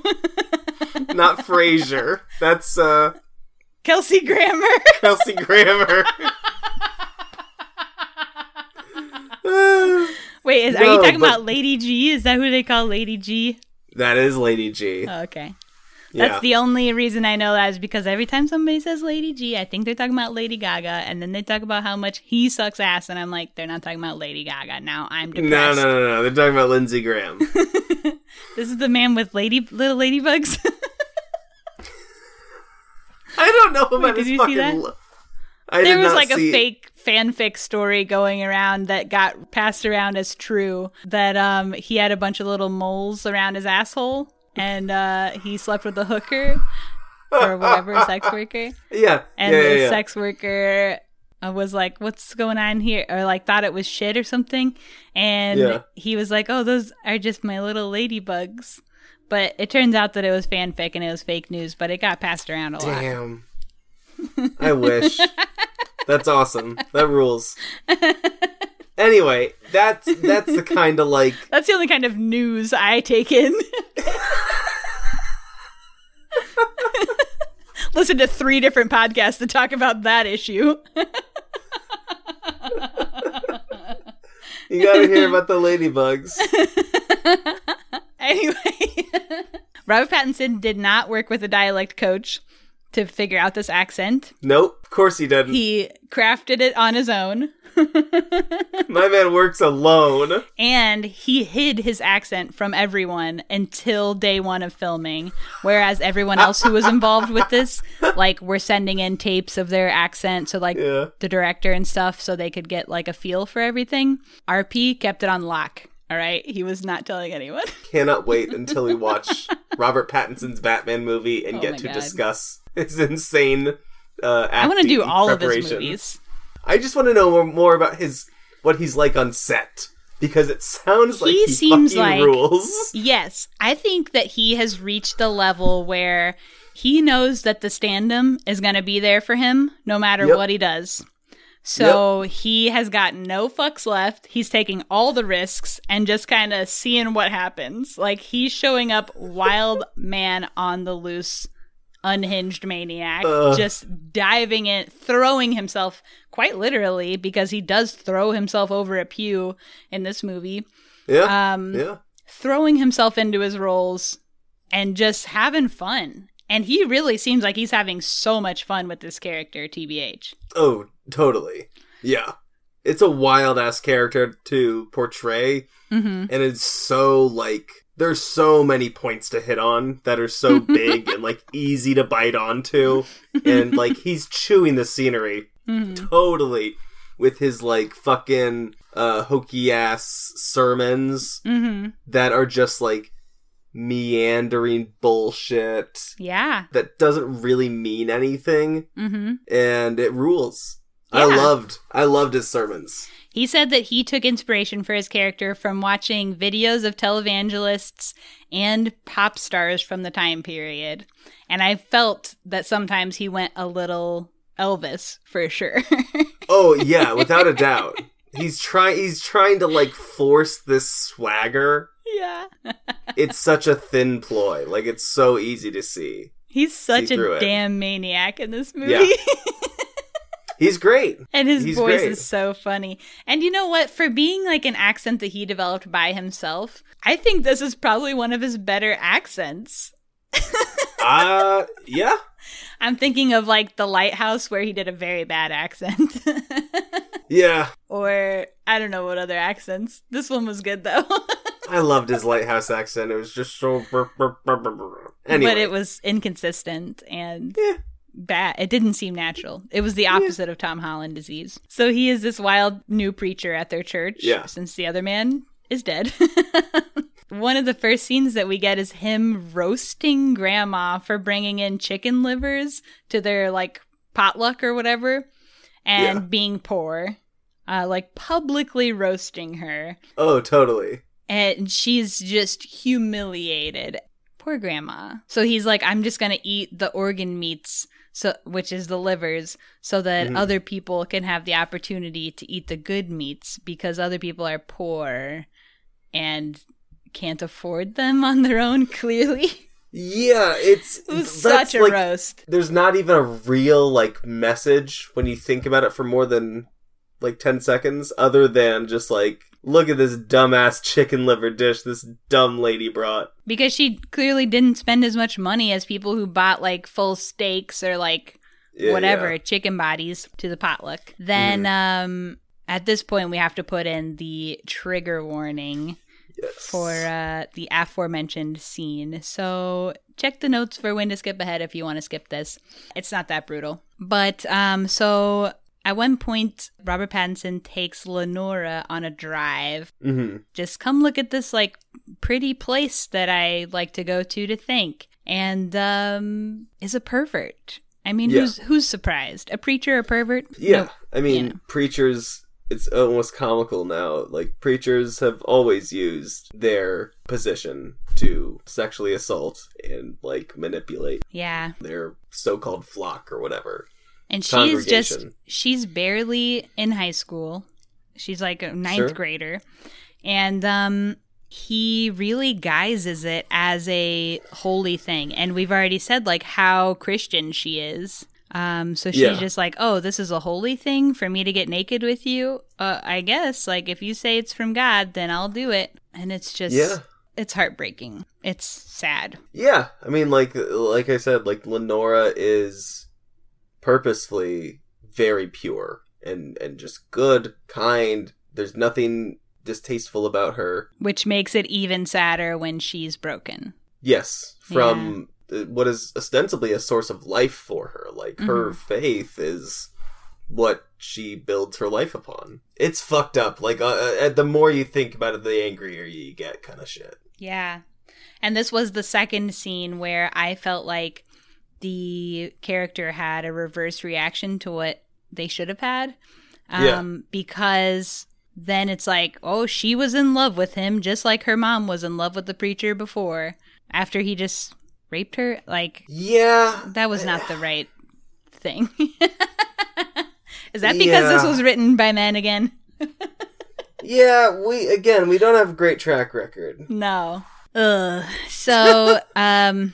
not Frasier. That's uh Kelsey Grammer. Kelsey Grammer. Wait, is, are No, you talking but- about Lady G? Is that who they call Lady G? that is Lady G. Oh, okay. That's Yeah. the only reason I know that is because every time somebody says Lady G, I think they're talking about Lady Gaga, and then they talk about how much he sucks ass, and I'm like, they're not talking about Lady Gaga. Now I'm depressed. No, no, no, no. They're talking about Lindsey Graham. This is the man with lady little ladybugs. I don't know about Wait, his did you see fucking. that? lo- I there was like a fake fanfic story going around that got passed around as true that um he had a bunch of little moles around his asshole and uh he slept with a hooker or whatever a sex worker Yeah, and yeah, the yeah, yeah. sex worker uh, was like what's going on here or like thought it was shit or something and Yeah. he was like oh those are just my little ladybugs but it turns out that it was fanfic and it was fake news but it got passed around a lot Damn. I wish. That's awesome. That rules. Anyway, that's that's the kind of like That's the only kind of news I take in. Listen to three different podcasts to talk about that issue. you gotta hear about the ladybugs. anyway, Robert Pattinson did not work with a dialect coach to figure out this accent. Nope, of course he didn't. He crafted it on his own. My man works alone. And he hid his accent from everyone until day one of filming. Whereas everyone else who was involved with this, like, were sending in tapes of their accent. So, like, Yeah. the director and stuff, so they could get, like, a feel for everything. RP kept it on lock. All right. He was not telling anyone. Cannot wait until we watch Robert Pattinson's Batman movie and Oh get to God. discuss his insane. Uh, I want to do all of his movies. I just want to know more, more about his what he's like on set because it sounds like He he seems like- rules. Yes, I think that he has reached the level where he knows that the standum is going to be there for him no matter Yep. what he does. So he has got no fucks left. He's taking all the risks and just kind of seeing what happens. Like he's showing up wild man on the loose, unhinged maniac, Ugh. just diving in, throwing himself quite literally because he does throw himself over a pew in this movie Yeah, Um, yeah. throwing himself into his roles and just having fun. And he really seems like he's having so much fun with this character, TBH. Oh, totally. Yeah. It's a wild ass character to portray, Mm-hmm. and it's so like there's so many points to hit on that are so big and like easy to bite onto, and like he's chewing the scenery Mm-hmm. totally with his like fucking uh hokey ass sermons Mm-hmm. that are just like meandering bullshit Yeah. that doesn't really mean anything Mm-hmm. and it rules. I loved I loved his sermons. He said that he took inspiration for his character from watching videos of televangelists and pop stars from the time period. And I felt that sometimes he went a little Elvis for sure. Oh yeah, without a doubt. He's trying he's trying to like force this swagger. Yeah. It's such a thin ploy. Like it's so easy to see. He's such See a it. damn maniac in this movie. Yeah. He's great. and his He's voice great. is so funny. And you know what? For being like an accent that he developed by himself, I think this is probably one of his better accents. Uh yeah. I'm thinking of like The Lighthouse where he did a very bad accent. Yeah. or I don't know what other accents. This one was good though. I loved his lighthouse accent. It was just so anyway. But it was inconsistent and Yeah. bad. It didn't seem natural. It was the opposite of Tom Holland disease. So he is this wild new preacher at their church Yeah. since the other man is dead. One of the first scenes that we get is him roasting grandma for bringing in chicken livers to their like potluck or whatever and Yeah. being poor. Uh, like publicly roasting her Oh, totally. And she's just humiliated. Poor grandma. So he's like, I'm just gonna eat the organ meats, so which is the livers, so that Mhm. other people can have the opportunity to eat the good meats because other people are poor and can't afford them on their own. Clearly, Yeah, it's it such a like- roast. There's not even a real like message when you think about it for more than like 10 seconds other than just like look at this dumbass chicken liver dish this dumb lady brought. Because she clearly didn't spend as much money as people who bought like full steaks or like Yeah, whatever yeah. chicken bodies to the potluck. Then um at this point we have to put in the trigger warning Yes. for uh the aforementioned scene. So check the notes for when to skip ahead if you want to skip this. It's not that brutal. But um so at one point Robert Pattinson takes Lenora on a drive Mhm. just come look at this like pretty place that I like to go to to think. And um is a pervert. I mean, Yeah. who's who's surprised? A preacher, a pervert? Yeah, Nope. I mean, Yeah. preachers. It's almost comical now. Like preachers have always used their position to sexually assault and like manipulate Yeah. their so-called flock or whatever. And she's just she's barely in high school. She's like a ninth Sure. grader. And um he really guises it as a holy thing. And we've already said like how Christian she is. Um so she's Yeah. just like, "Oh, this is a holy thing for me to get naked with you?" Uh I guess like if you say it's from God, then I'll do it. And it's just Yeah. it's heartbreaking. It's sad. Yeah, I mean, like like I said, like Lenora is purposefully very pure and and just good, kind. There's nothing distasteful about her. Which makes it even sadder when she's broken. Yes, from uh, what is ostensibly a source of life for her. Like her Mhm. faith is what she builds her life upon. It's fucked up. Like uh, uh, the more you think about it, the angrier you get, kind of shit. Yeah. And this was the second scene where I felt like the character had a reverse reaction to what they should have had. Um, Yeah. Because then it's like, oh, she was in love with him just like her mom was in love with the preacher before after he just raped her. Like, Yeah, that was not the right thing. Is that because this was written by men again? yeah. We again, we don't have a great track record. No. Ugh. So, um,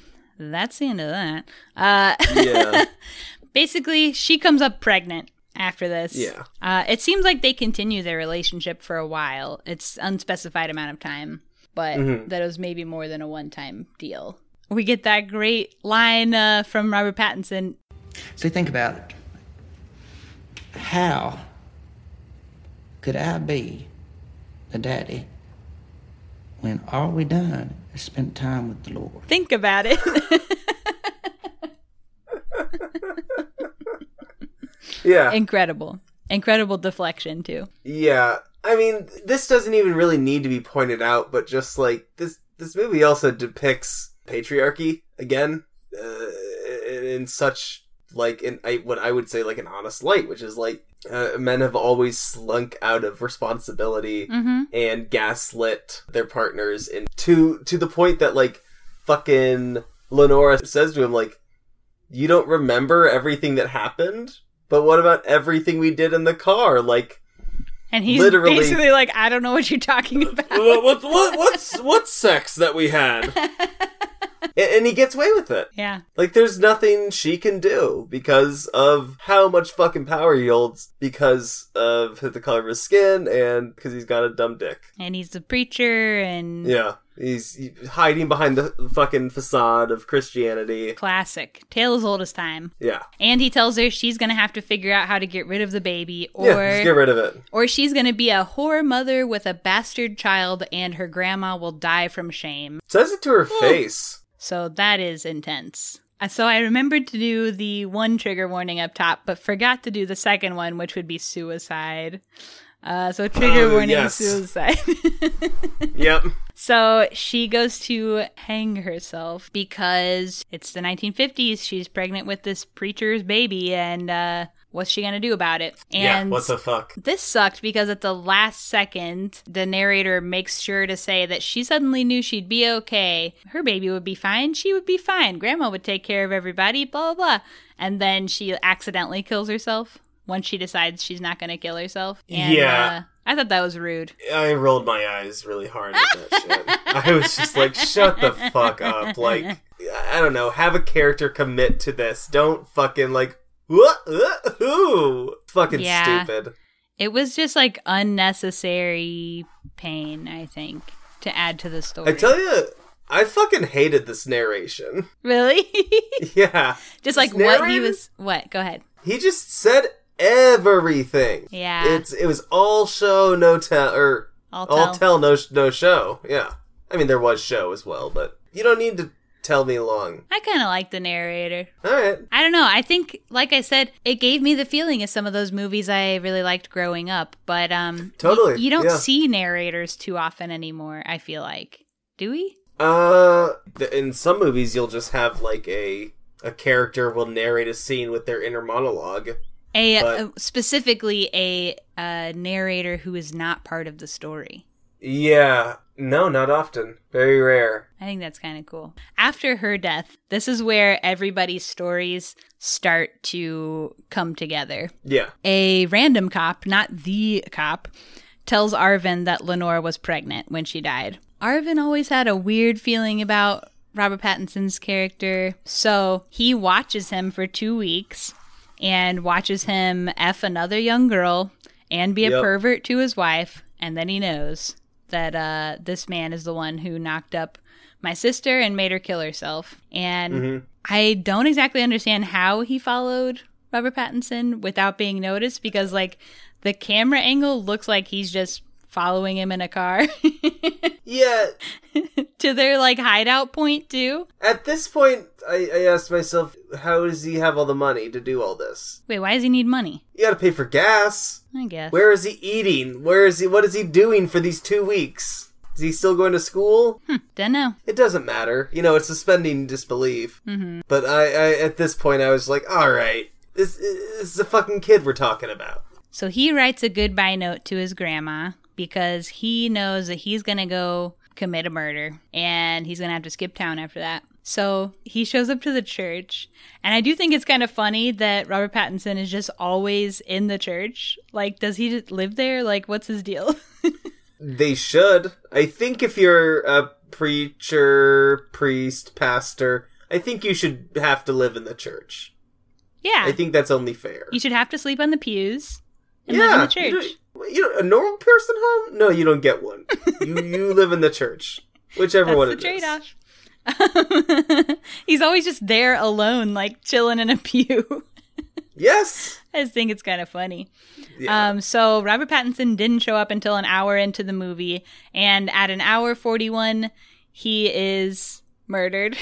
that's the end of that. Uh, Yeah. basically, she comes up pregnant after this. Yeah. Uh, it seems like they continue their relationship for a while. It's unspecified amount of time, but Mhm. that it was maybe more than a one-time deal. We get that great line uh, from Robert Pattinson. See, think about it. How could I be the daddy when all we done is spent time with the Lord? Think about it. Yeah. Incredible. Incredible deflection, too. Yeah, I mean, this doesn't even really need to be pointed out, but just like this, this movie also depicts patriarchy again uh, in, in such like in I, what I would say like an honest light, which is like uh, men have always slunk out of responsibility Mm-hmm. and gaslit their partners, and to to the point that like fucking Lenora says to him like, "You don't remember everything that happened." But what about everything we did in the car? Like, And he's Literally- basically like, I don't know what you're talking about. what, what, what, what's what sex that we had? and, he gets away with it. yeah. Like, there's nothing she can do because of how much fucking power he holds because of the color of his skin and because he's got a dumb dick. And he's a preacher and Yeah. He's hiding behind the fucking facade of Christianity. classic. Tale as old as time. Yeah. And he tells her she's gonna have to figure out how to get rid of the baby or yeah, get rid of it. or she's gonna be a whore mother with a bastard child and her grandma will die from shame. Says it to her face. So that is intense. Uh, So I remembered to do the one trigger warning up top, but forgot to do the second one, which would be suicide. Uh, so trigger Oh, warning yes. suicide. Yep. so she goes to hang herself because it's the 1950s. She's pregnant with this preacher's baby, and uh, what's she gonna do about it? yeah. And What the fuck? this sucked because at the last second, the narrator makes sure to say that she suddenly knew she'd be okay. Her baby would be fine. She would be fine. Grandma would take care of everybody, blah, blah, blah. And then she accidentally kills herself once she decides she's not to kill herself. And, Yeah. Uh, I thought that was rude. I rolled my eyes really hard at that shit. I was just like, shut the fuck up. Like, I don't know, have a character commit to this. Don't fucking like, Fucking Yeah. stupid. It was just like unnecessary pain, I think, to add to the story. I tell you, I fucking hated this narration. Really? Yeah. just like This what he was. What? Go ahead. He just said everything. Yeah. It's it was all show, no tell, or All all tell. tell, no no show. Yeah. I mean, there was show as well, but you don't need to tell me long. I kind of like the narrator. All right. I don't know. I think, like I said, it gave me the feeling of some of those movies I really liked growing up. But um, Totally, y- you, don't yeah. see narrators too often anymore. I feel like, do we? Uh, in some movies, you'll just have like a a character will narrate a scene with their inner monologue. A But- uh, specifically a, uh narrator who is not part of the story. Yeah, no, not often. Very rare. I think that's kind of cool. After her death, this is where everybody's stories start to come together. Yeah. A random cop, not the cop, tells Arvin that Lenore was pregnant when she died. Arvin always had a weird feeling about Robert Pattinson's character, so he watches him for two weeks and watches him F another young girl and be a Yep. pervert to his wife, and then he knows that uh, this man is the one who knocked up my sister and made her kill herself. And Mhm. I don't exactly understand how he followed Robert Pattinson without being noticed because, like, the camera angle looks like he's just following him in a car Yeah. to their like hideout point too. At this point, I, I asked myself, how does he have all the money to do all this? Wait, why does he need money? You gotta pay for gas. I guess. Where is he eating? Where is he? What is he doing for these two weeks? Is he still going to school? Don't know. It doesn't matter. You know, it's suspending disbelief. Mhm. But I, I, at this point, I was like, all right, this, this is a fucking kid we're talking about. So he writes a goodbye note to his grandma because he knows that he's going to go commit a murder and he's going to have to skip town after that. So he shows up to the church. And I do think it's kind of funny that Robert Pattinson is just always in the church. Like, does he just live there? Like, what's his deal? They should. I think if you're a preacher, priest, pastor, I think you should have to live in the church. yeah. I think that's only fair. you should have to sleep on the pews and live in the church. You know, a normal person home? No, you don't get one. you you live in the church, whichever one That's it the is. trade off. He's always just there alone, like chilling in a pew. Yes. I just think it's kind of funny. Yeah. Um, so Robert Pattinson didn't show up until an hour into the movie, and at an hour forty-one, he is murdered.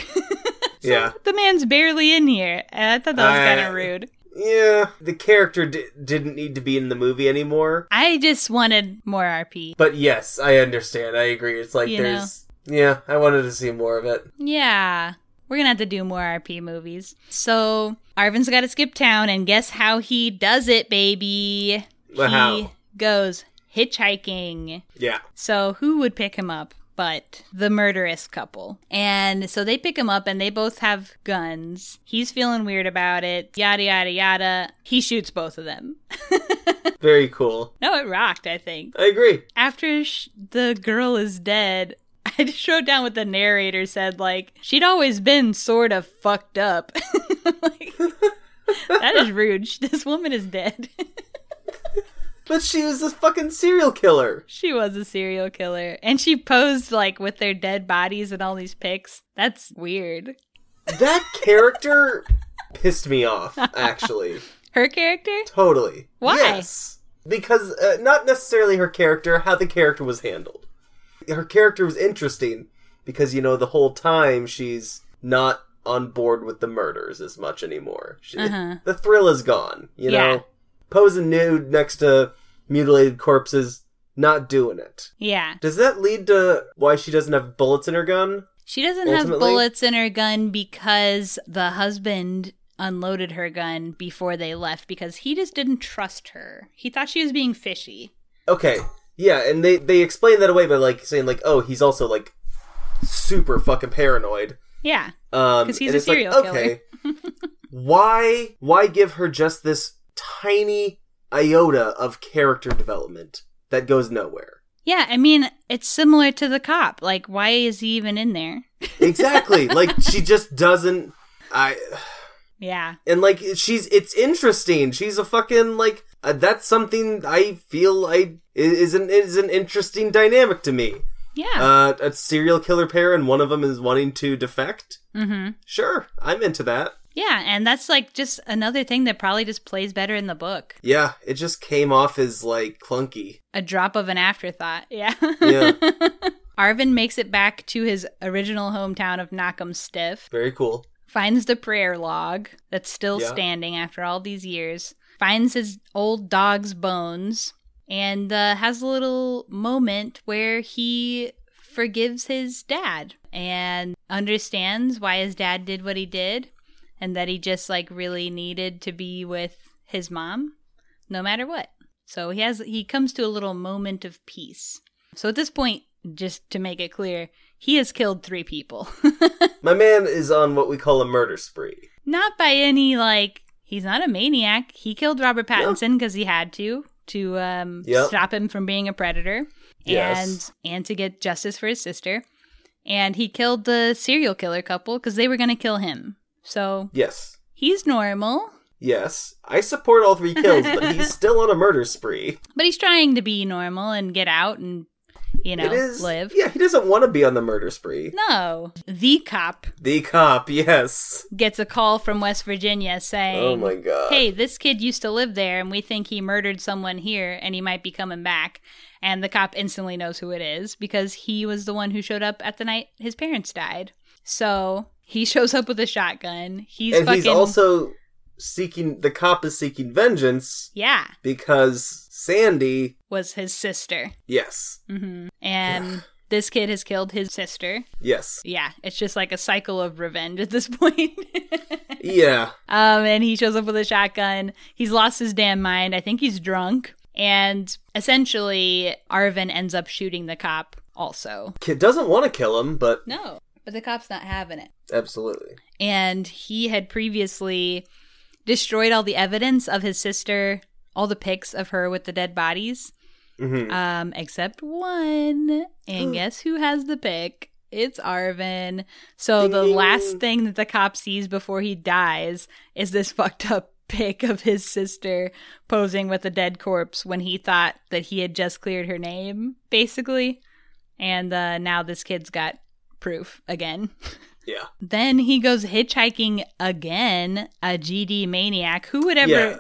yeah. the man's barely in here, I thought that was kind of rude. Yeah. The character di- didn't need to be in the movie anymore. I just wanted more RP. But yes, I understand. I agree. It's like You know. there's. Yeah, I wanted to see more of it. Yeah. We're gonna have to do more RP movies. So Arvin's got to skip town, and guess how he does it, baby? Well, he how? goes hitchhiking. Yeah. So who would pick him up? But the murderous couple. And so they pick him up and they both have guns. He's feeling weird about it. Yada, yada, yada. He shoots both of them. Very cool. No, it rocked, I think. I agree. After sh- the girl is dead, I just wrote down what the narrator said. Like, she'd always been sort of fucked up. like, that is rude. This woman is dead. But she was a fucking serial killer. She was a serial killer. And she posed like with their dead bodies and all these pics. That's weird. That character pissed me off, actually. Her character? Totally. Why? Yes. Because, uh, not necessarily her character, how the character was handled. Her character was interesting because, you know, the whole time she's not on board with the murders as much anymore. She, Uh-huh. The thrill is gone, you Yeah. know? Posing nude next to mutilated corpses, not doing it. Yeah. Does that lead to why she doesn't have bullets in her gun? She doesn't have bullets in her gun because the husband unloaded her gun before they left because he just didn't trust her. He thought she was being fishy. Okay, yeah, and they they explain that away by like saying like, oh, he's also like super fucking paranoid. Yeah. Um cuz he's a it's like, serial killer. okay, why why give her just this tiny iota of character development that goes nowhere? Yeah, I mean, it's similar to the cop. Like, why is he even in there? Exactly, like she just doesn't. I Yeah. and like she's it's interesting. She's a fucking like uh, that's something I feel I is an is an interesting dynamic to me. Yeah. Uh, a serial killer pair, and one of them is wanting to defect. mm-hmm. Sure, I'm into that. Yeah, and that's like just another thing that probably just plays better in the book. Yeah, it just came off as like clunky. A drop of an afterthought. Yeah. Yeah. Arvin makes it back to his original hometown of Knockemstiff, Very cool. finds the prayer log that's still Yeah. standing after all these years, finds his old dog's bones, and uh, has a little moment where he forgives his dad and understands why his dad did what he did and that he just like really needed to be with his mom no matter what. So he has he comes to a little moment of peace. So at this point, just to make it clear, he has killed 3 people. My man is on what we call a murder spree. not by any like he's not a maniac. He killed Robert Pattinson because he had to to um, Yep. stop him from being a predator Yes. and and to get justice for his sister. And he killed the serial killer couple because they were going to kill him. So Yes. he's normal, Yes. I support all three kills, but he's still on a murder spree. but he's trying to be normal and get out and you know it is live. Yeah, he doesn't want to be on the murder spree. No, the cop The cop, yes. gets a call from West Virginia saying, Oh my god. hey, this kid used to live there and we think he murdered someone here and he might be coming back. And the cop instantly knows who it is because he was the one who showed up at the night his parents died. So he shows up with a shotgun. He's and fucking. he's also seeking the cop is seeking vengeance yeah, because Sandy, was his sister. yes. hmm And this kid has killed his sister. Yes. Yeah, it's just like a cycle of revenge at this point. Yeah. Um, and he shows up with a shotgun. He's lost his damn mind. I think he's drunk. And essentially, Arvin ends up shooting the cop also. Kid doesn't want to kill him, but No, but the cop's not having it. absolutely. And he had previously destroyed all the evidence of his sister, all the pics of her with the dead bodies, hmm um, except one. And guess who has the pic? It's Arvin. So Ding, the last thing that the cop sees before he dies is this fucked up pic of his sister posing with a dead corpse when he thought that he had just cleared her name, basically. And uh, now this kid's got proof again. Yeah. Then he goes hitchhiking again, a GD maniac. Who would ever.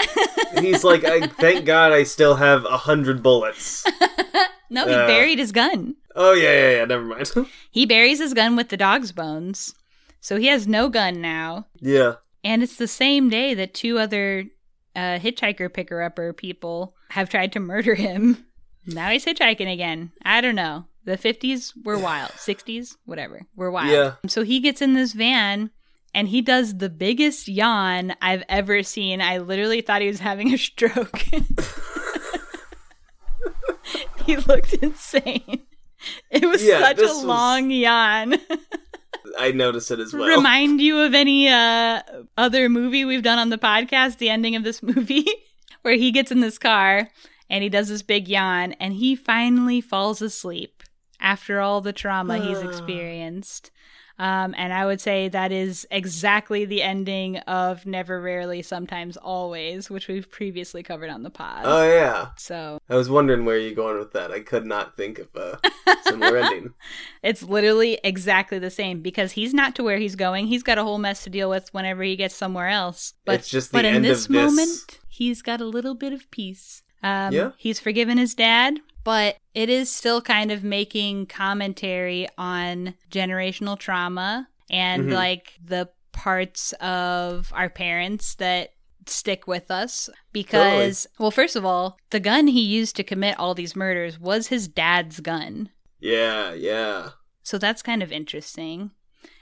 Yeah. He's like, I thank God I still have a hundred bullets. No, he Uh. buried his gun. Oh yeah, yeah, yeah. Never mind. He buries his gun with the dog's bones. So he has no gun now. yeah. And it's the same day that two other uh, hitchhiker picker upper people have tried to murder him. Now he's hitchhiking again. I don't know. The 50s were wild. 60s, whatever, were wild. Yeah. So he gets in this van and he does the biggest yawn I've ever seen. I literally thought he was having a stroke. he looked insane. It was Yeah, such a was- long yawn. I noticed it as well. Remind you of any uh, other movie we've done on the podcast, the ending of this movie, where he gets in this car and he does this big yawn and he finally falls asleep after all the trauma he's experienced. Um, and I would say that is exactly the ending of Never Rarely, Sometimes Always, which we've previously covered on the pod. Oh yeah. so I was wondering where you're going with that. I could not think of a similar ending. It's literally exactly the same because he's not to where he's going. He's got a whole mess to deal with whenever he gets somewhere else. But It's just the but in this of this- moment, he's got a little bit of peace. Um, Yeah. he's forgiven his dad, but it is still kind of making commentary on generational trauma and Mhm. like the parts of our parents that stick with us because well first of all the gun he used to commit all these murders was his dad's gun Yeah, yeah. so that's kind of interesting.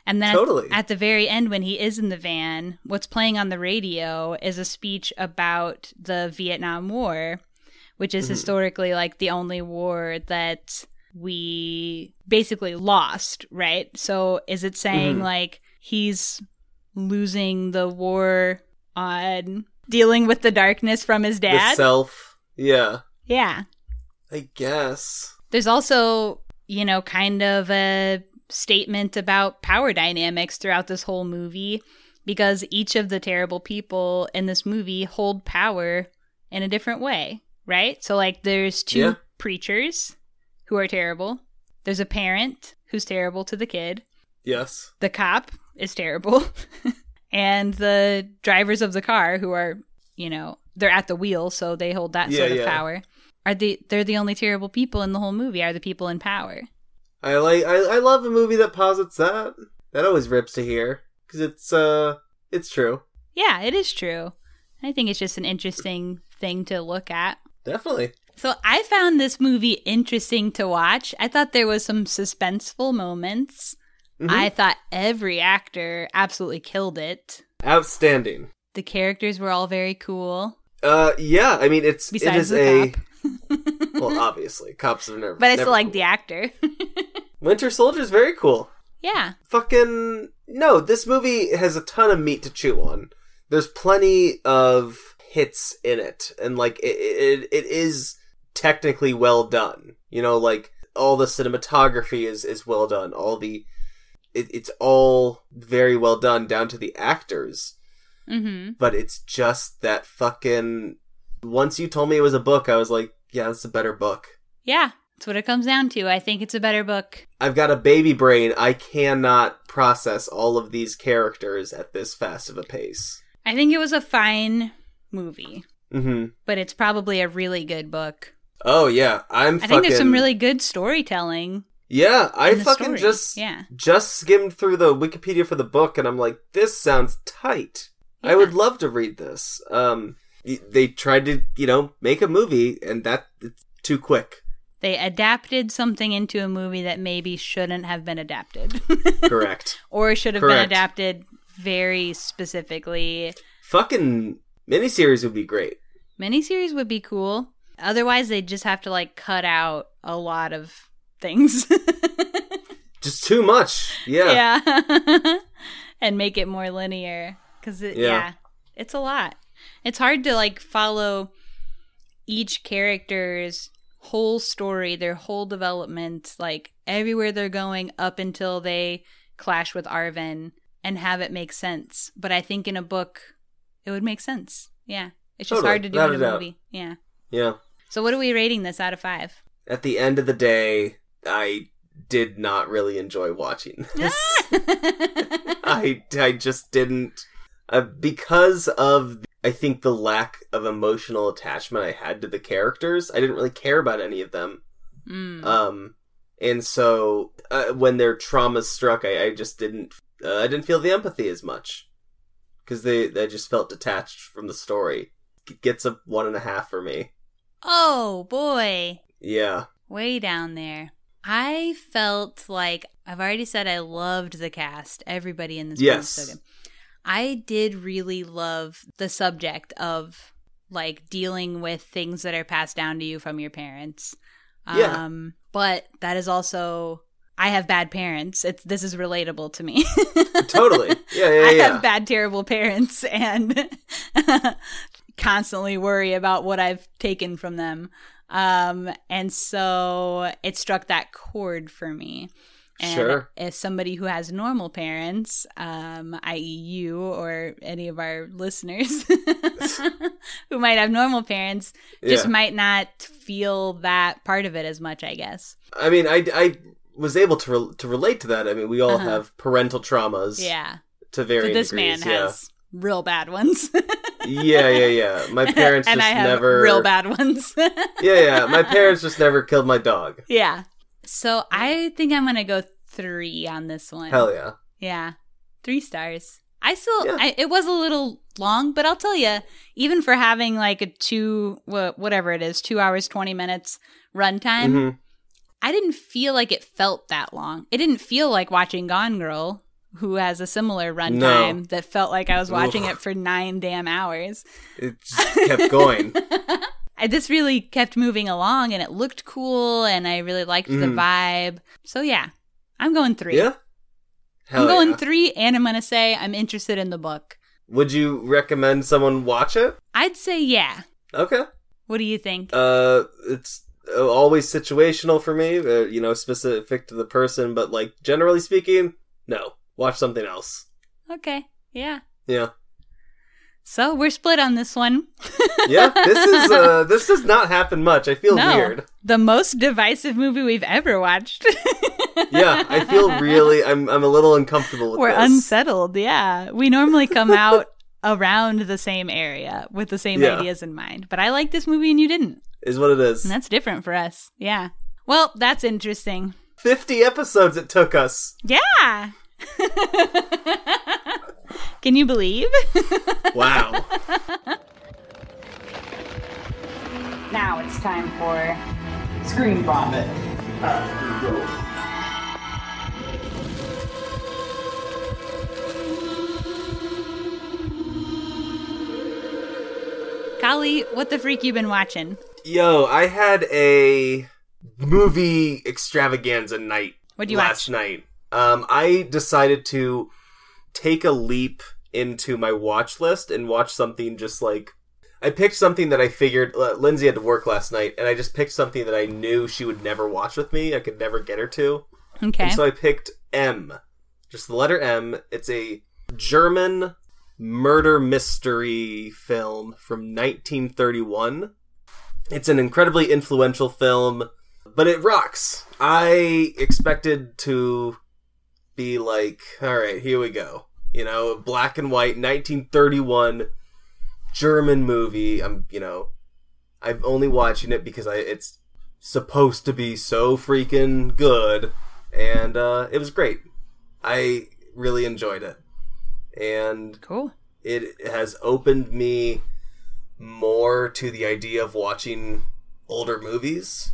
And then Totally. at the very end, when he is in the van, what's playing on the radio is a speech about the Vietnam War, which is Mhm. historically like the only war that we basically lost, right? So is it saying Mhm. like he's losing the war on dealing with the darkness from his The dad? self. Yeah. yeah. I guess. There's also, you know, kind of a statement about power dynamics throughout this whole movie because each of the terrible people in this movie hold power in a different way, right? So, like, there's two Yeah. preachers who are terrible, there's a parent who's terrible to the kid, Yes. the cop is terrible, and the drivers of the car who are, you know, they're at the wheel, so they hold that Yeah, sort of yeah. power. Are they? They're the only terrible people in the whole movie. Are the people in power? I like I, I love a movie that posits that. That always rips to hear cuz it's uh it's true. Yeah, it is true. I think it's just an interesting thing to look at. Definitely. So I found this movie interesting to watch. I thought there was some suspenseful moments. Mhm. I thought every actor absolutely killed it. Outstanding. The characters were all very cool. Uh yeah, I mean it's it Besides is the a well obviously cops are never But I still like cool. the actor. Winter Soldier's very cool. yeah. Fucking no, this movie has a ton of meat to chew on. There's plenty of hits in it, and like it, it, it is technically well done. You know, like all the cinematography is is well done. All the it, it's all very well done down to the actors. Mm-hmm. But it's just that fucking. Once you told me it was a book, I was like, yeah, it's a better book. Yeah. That's what it comes down to. I think it's a better book. I've got a baby brain. I cannot process all of these characters at this fast of a pace. I think it was a fine movie, Mm-hmm. but it's probably a really good book. Oh yeah, I'm. I fucking, think there's some really good storytelling. Yeah, I fucking story. just Yeah. just skimmed through the Wikipedia for the book, and I'm like, this sounds tight. I would love to read this. Um, they tried to, you know, make a movie, and that it's too quick. They adapted something into a movie that maybe shouldn't have been adapted. Correct. or should have been adapted very specifically. Fucking miniseries would be great. Miniseries would be cool. Otherwise, they'd just have to like cut out a lot of things. Just too much. Yeah. yeah. and make it more linear. Because, it, Yeah. yeah, it's a lot. It's hard to like follow each character's whole story, their whole development, like everywhere they're going up until they clash with Arvin and have it make sense. But I think in a book, it would make sense. Yeah. It's just Totally. hard to do Without in a a doubt. movie. Yeah. Yeah. So, what are we rating this out of five? At the end of the day, I did not really enjoy watching this. I, I just didn't uh, because of I think the lack of emotional attachment I had to the characters. I didn't really care about any of them. Mm. Um, and so uh, when their trauma struck, I, I just didn't uh, I didn't feel the empathy as much because they they just felt detached from the story. It gets a one and a half for me. oh, boy. Yeah, Way down there. I felt like I've already said I loved the cast. Everybody in this Yes. movie so good. I did really love the subject of like dealing with things that are passed down to you from your parents. Yeah. Um, but that is also I have bad parents. It's this is relatable to me. Totally. Yeah, yeah, I yeah. have bad, terrible parents and constantly worry about what I've taken from them. Um, and so it struck that chord for me. And Sure. as somebody who has normal parents, um, i.e., you or any of our listeners who might have normal parents, just Yeah. might not feel that part of it as much, I guess. I mean, I, I was able to re- to relate to that. I mean, we all Uh-huh. have parental traumas. Yeah. To varying this degrees. man has real bad ones. yeah. yeah, yeah, yeah. My parents and just I have never real bad ones. Yeah, yeah. My parents just never killed my dog. yeah. So I think I'm gonna go three on this one. Hell yeah. Yeah, three stars. I still, I, it was a little long, but I'll tell you, even for having like a two, wha- whatever it is, two hours twenty minutes runtime, Mhm. I didn't feel like it felt that long. It didn't feel like watching Gone Girl, who has a similar runtime that felt like I was watching it for nine damn hours. It just kept going. I, this really kept moving along and it looked cool and I really liked the Mhm. vibe. So yeah, I'm going three. Yeah. Hell I'm going yeah. three and I'm going to say I'm interested in the book. Would you recommend someone watch it? I'd say yeah. Okay. What do you think? Uh, it's always situational for me. Uh, you know, specific to the person, but like generally speaking, no. Watch something else. okay. Yeah. Yeah. So we're split on this one. Yeah. This is uh, this does not happen much. I feel no, weird. The most divisive movie we've ever watched. Yeah, I feel really. I'm I'm a little uncomfortable with we're this. unsettled. Yeah. We normally come out around the same area with the same Yeah. ideas in mind. But I like this movie and you didn't. is what it is. And that's different for us. Yeah. Well, that's interesting. Fifty episodes it took us. Yeah. Can you believe? Wow. now it's time for Screen Vomit. Kali, what the freak you been watching? Yo, I had a movie extravaganza night What'd you last watch? night. Um, I decided to take a leap into my watch list and watch something just like I picked something that I figured uh, Lindsay had to work last night, and I just picked something that I knew she would never watch with me. I could never get her to. Okay. And so I picked M, just the letter M. It's a German murder mystery film from 1931. It's an incredibly influential film, but it rocks. I expected to be like, all right, here we go. You know, black and white 1931 German movie. I'm, you know, I've only watching it because I it's supposed to be so freaking good and uh, it was great. I really enjoyed it, and cool. It has opened me more to the idea of watching older movies,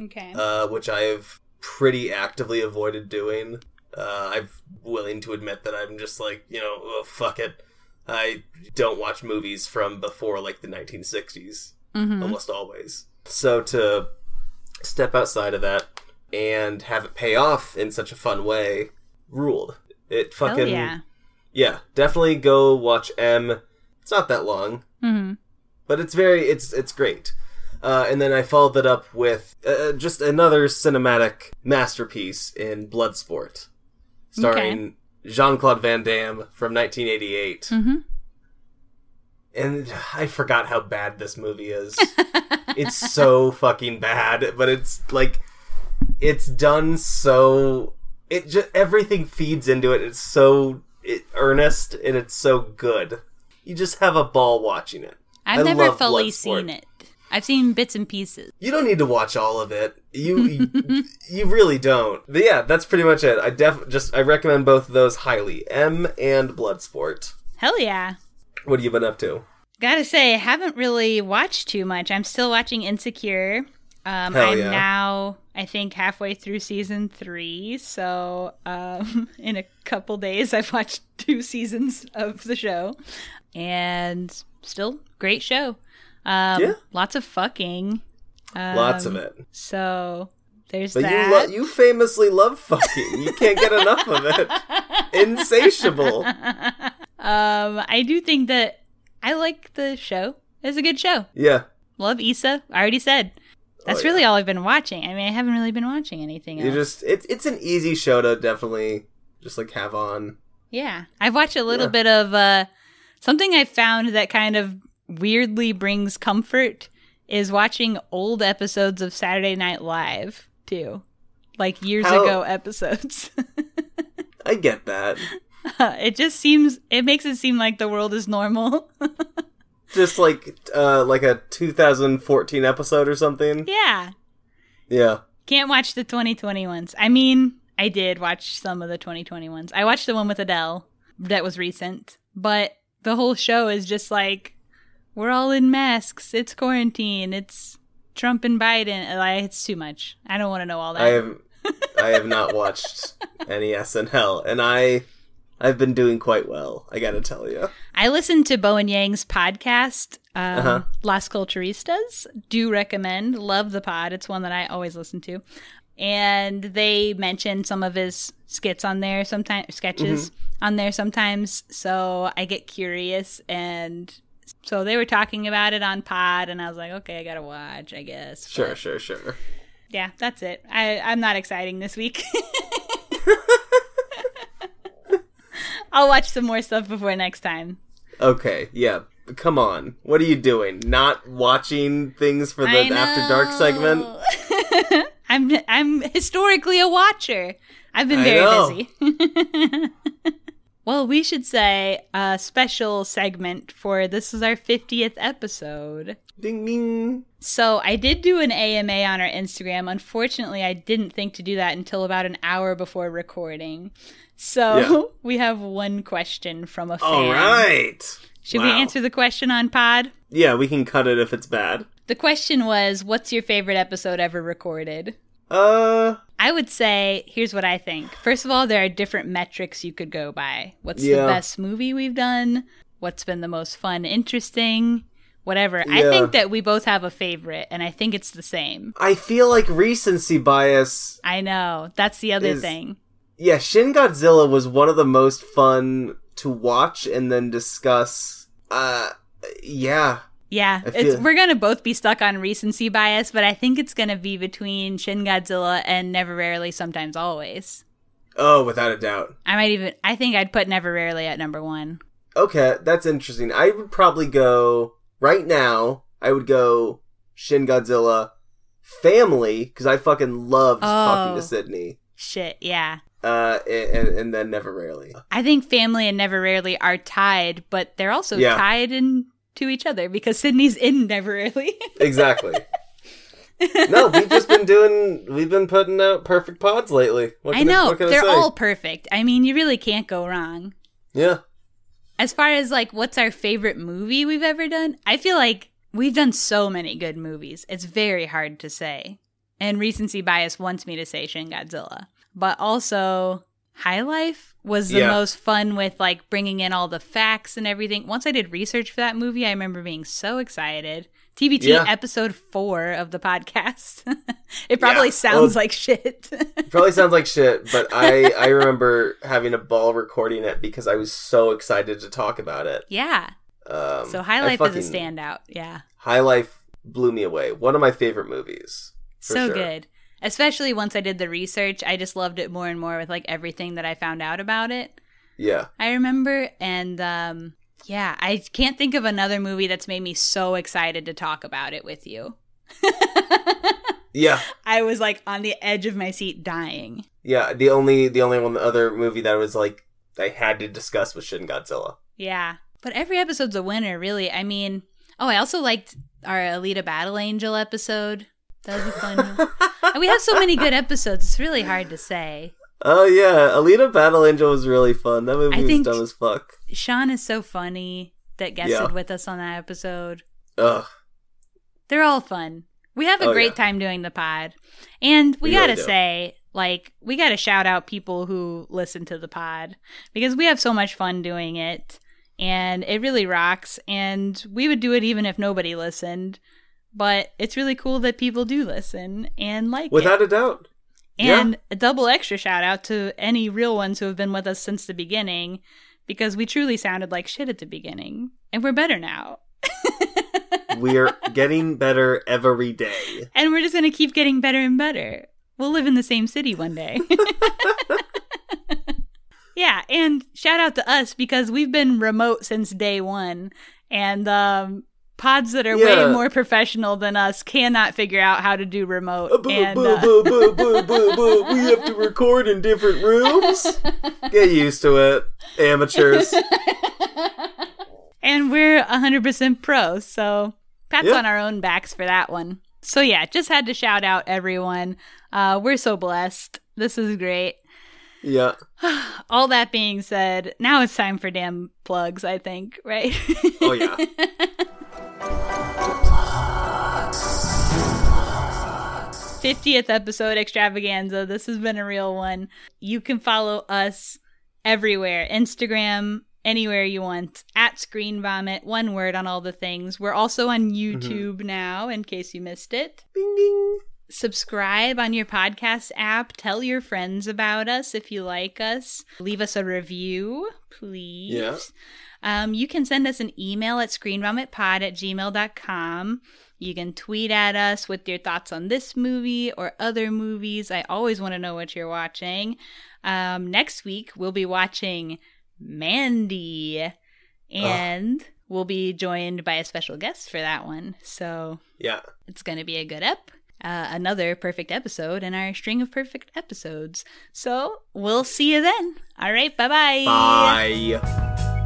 Okay. uh, which I've pretty actively avoided doing. Uh, I'm willing to admit that I'm just like you know, oh, fuck it. I don't watch movies from before like the 1960s, Mhm. almost always. So to step outside of that and have it pay off in such a fun way ruled. It fucking yeah. Yeah, definitely go watch M. It's not that long, hmm but it's very it's it's great. Uh, and then I followed that up with uh, just another cinematic masterpiece in Bloodsport, starring Jean Claude Van Damme from 1988. hmm And I forgot how bad this movie is. it's so fucking bad, but it's like it's done so it just everything feeds into it. It's so it, earnest and it's so good. You just have a ball watching it. I've I never fully seen it. I've seen bits and pieces. You don't need to watch all of it. You you, you really don't. But yeah, that's pretty much it. I def just I recommend both of those highly. M and Bloodsport. Hell yeah. What have you been up to? Gotta say, I haven't really watched too much. I'm still watching Insecure. Um, Hell I'm yeah. now, I think, halfway through season three. So, um, in a couple days, I've watched two seasons of the show, and still great show. Um, Yeah. lots of fucking. Um, Lots of it. So there's But you that. lo- you famously love fucking. You can't get enough of it. Insatiable. um, I do think that I like the show. It's a good show. Yeah. Love Issa. I already said. That's Oh, really all I've been watching. I mean, I haven't really been watching anything You just it's it's an easy show to definitely just like have on. Yeah. I've watched a little Yeah. bit of uh something I found that kind of weirdly brings comfort is watching old episodes of Saturday Night Live too. Like years How- ago episodes. I get that. it just seems it makes it seem like the world is normal. Just like uh like a 2014 episode or something. yeah. Yeah. Can't watch the 2020 ones. I mean, I did watch some of the 2020 ones. I watched the one with Adele that was recent, but the whole show is just like we're all in masks. It's quarantine. It's Trump and Biden. Like, it's too much. I don't want to know all that. I have I have not watched any SNL and I I've been doing quite well, I got to tell you. I listened to Bowen Yang's podcast, um, Uh-huh. Las Culturistas. Do recommend. Love the pod. It's one that I always listen to. And they mention some of his skits on there sometimes, sketches Mm-hmm. on there sometimes. So I get curious. And so they were talking about it on pod. And I was like, okay, I got to watch, I guess. Sure, sure, sure. yeah, that's it. I, I'm not exciting this week. I'll watch some more stuff before next time. Okay, yeah. Come on. What are you doing? Not watching things for the after dark segment? I'm I'm historically a watcher. I've been very busy. well, we should say a special segment for this is our 50th episode. Ding ding. So I did do an AMA on our Instagram. Unfortunately, I didn't think to do that until about an hour before recording. So Yeah. we have one question from a fan. All right. Should we answer the question on pod? Yeah, we can cut it if it's bad. The question was, "What's your favorite episode ever recorded?" Uh, I would say, here's what I think. First of all, there are different metrics you could go by. What's the best movie we've done? What's been the most fun, interesting? Whatever. I think that we both have a favorite, and I think it's the same. I feel like recency bias. I know. That's the other Is- thing. Yeah, Shin Godzilla was one of the most fun to watch and then discuss. Uh, yeah. Yeah, we're gonna both be stuck on recency bias, but I think it's gonna be between Shin Godzilla and Never Rarely, Sometimes Always. Oh, without a doubt. I might even. I think I'd put Never Rarely at number one. Okay, that's interesting. I would probably go right now. I would go Shin Godzilla, Family, because I fucking loved talking Oh. to Sydney. Shit, yeah. Uh, and, and then Never Rarely. I think Family and Never Rarely are tied, but they're also Yeah. tied in to each other because Sydney's in Never Rarely. Exactly. no, we've just been doing. We've been putting out perfect pods lately. I know I they're say? all perfect. I mean, you really can't go wrong. Yeah. As far as like what's our favorite movie we've ever done, I feel like we've done so many good movies. It's very hard to say. And recency bias wants me to say Shin Godzilla. But also High Life was the Yeah. most fun with like bringing in all the facts and everything. Once I did research for that movie, I remember being so excited. TBT Yeah. episode 4 of the podcast. it probably Yeah. sounds Well- like shit. Probably sounds like shit, but I I remember having a ball recording it because I was so excited to talk about it. yeah. Um, So High Life is a standout. Yeah. High Life blew me away. One of my favorite movies. for so sure. good especially once i did the research i just loved it more and more with like everything that i found out about it Yeah. i remember and um yeah i can't think of another movie that's made me so excited to talk about it with you Yeah. i was like on the edge of my seat dying Yeah. The only the only one other movie that was like I had to discuss was Shin Godzilla. yeah but every episode's a winner really i mean oh i also liked our alita battle angel episode that was a fun and we have so many good episodes it's really hard to say Oh yeah, Alita Battle Angel was really fun. That movie I was dumb as fuck. sean is so funny that guested Yeah. with us on that episode Ugh. They're all fun. We have a Oh, great yeah. time doing the pod. And we, We gotta really say, like, we gotta shout out people who listen to the pod because we have so much fun doing it. And it really rocks. And we would do it even if nobody listened. But it's really cool that people do listen and like it. Without a doubt. And Yeah. a double extra shout out to any real ones who have been with us since the beginning because we truly sounded like shit at the beginning. And we're better now. we are getting better every day. And we're just going to keep getting better and better. We'll live in the same city one day. yeah, and shout out to us because we've been remote since day one. And um, pods that are Yeah. way more professional than us cannot figure out how to do remote. Uh, boo, and, boo, uh, boo, boo, boo, boo, boo. We have to record in different rooms. Get used to it, amateurs. and we're 100% pro so pats Yeah. on our own backs for that one so yeah just had to shout out everyone uh, we're so blessed this is great Yeah. all that being said now it's time for damn plugs i think right Oh yeah. 50th episode extravaganza. This has been a real one. You can follow us everywhere Instagram, anywhere you want, at Screen Vomit, one word on all the things. We're also on mm-hmm. YouTube now, in case you missed it. Bing bing. Subscribe on your podcast app. Tell your friends about us if you like us. Leave us a review, please. Yeah. Um, you can send us an email at screenvomitpod at gmail.com. You can tweet at us with your thoughts on this movie or other movies. I always want to know what you're watching. Um, next week, we'll be watching Mandy. And we'll be joined by a special guest for that one. So Yeah. it's going to be a good ep. Uh, another perfect episode in our string of perfect episodes. So we'll see you then. All right. Bye-bye. Bye.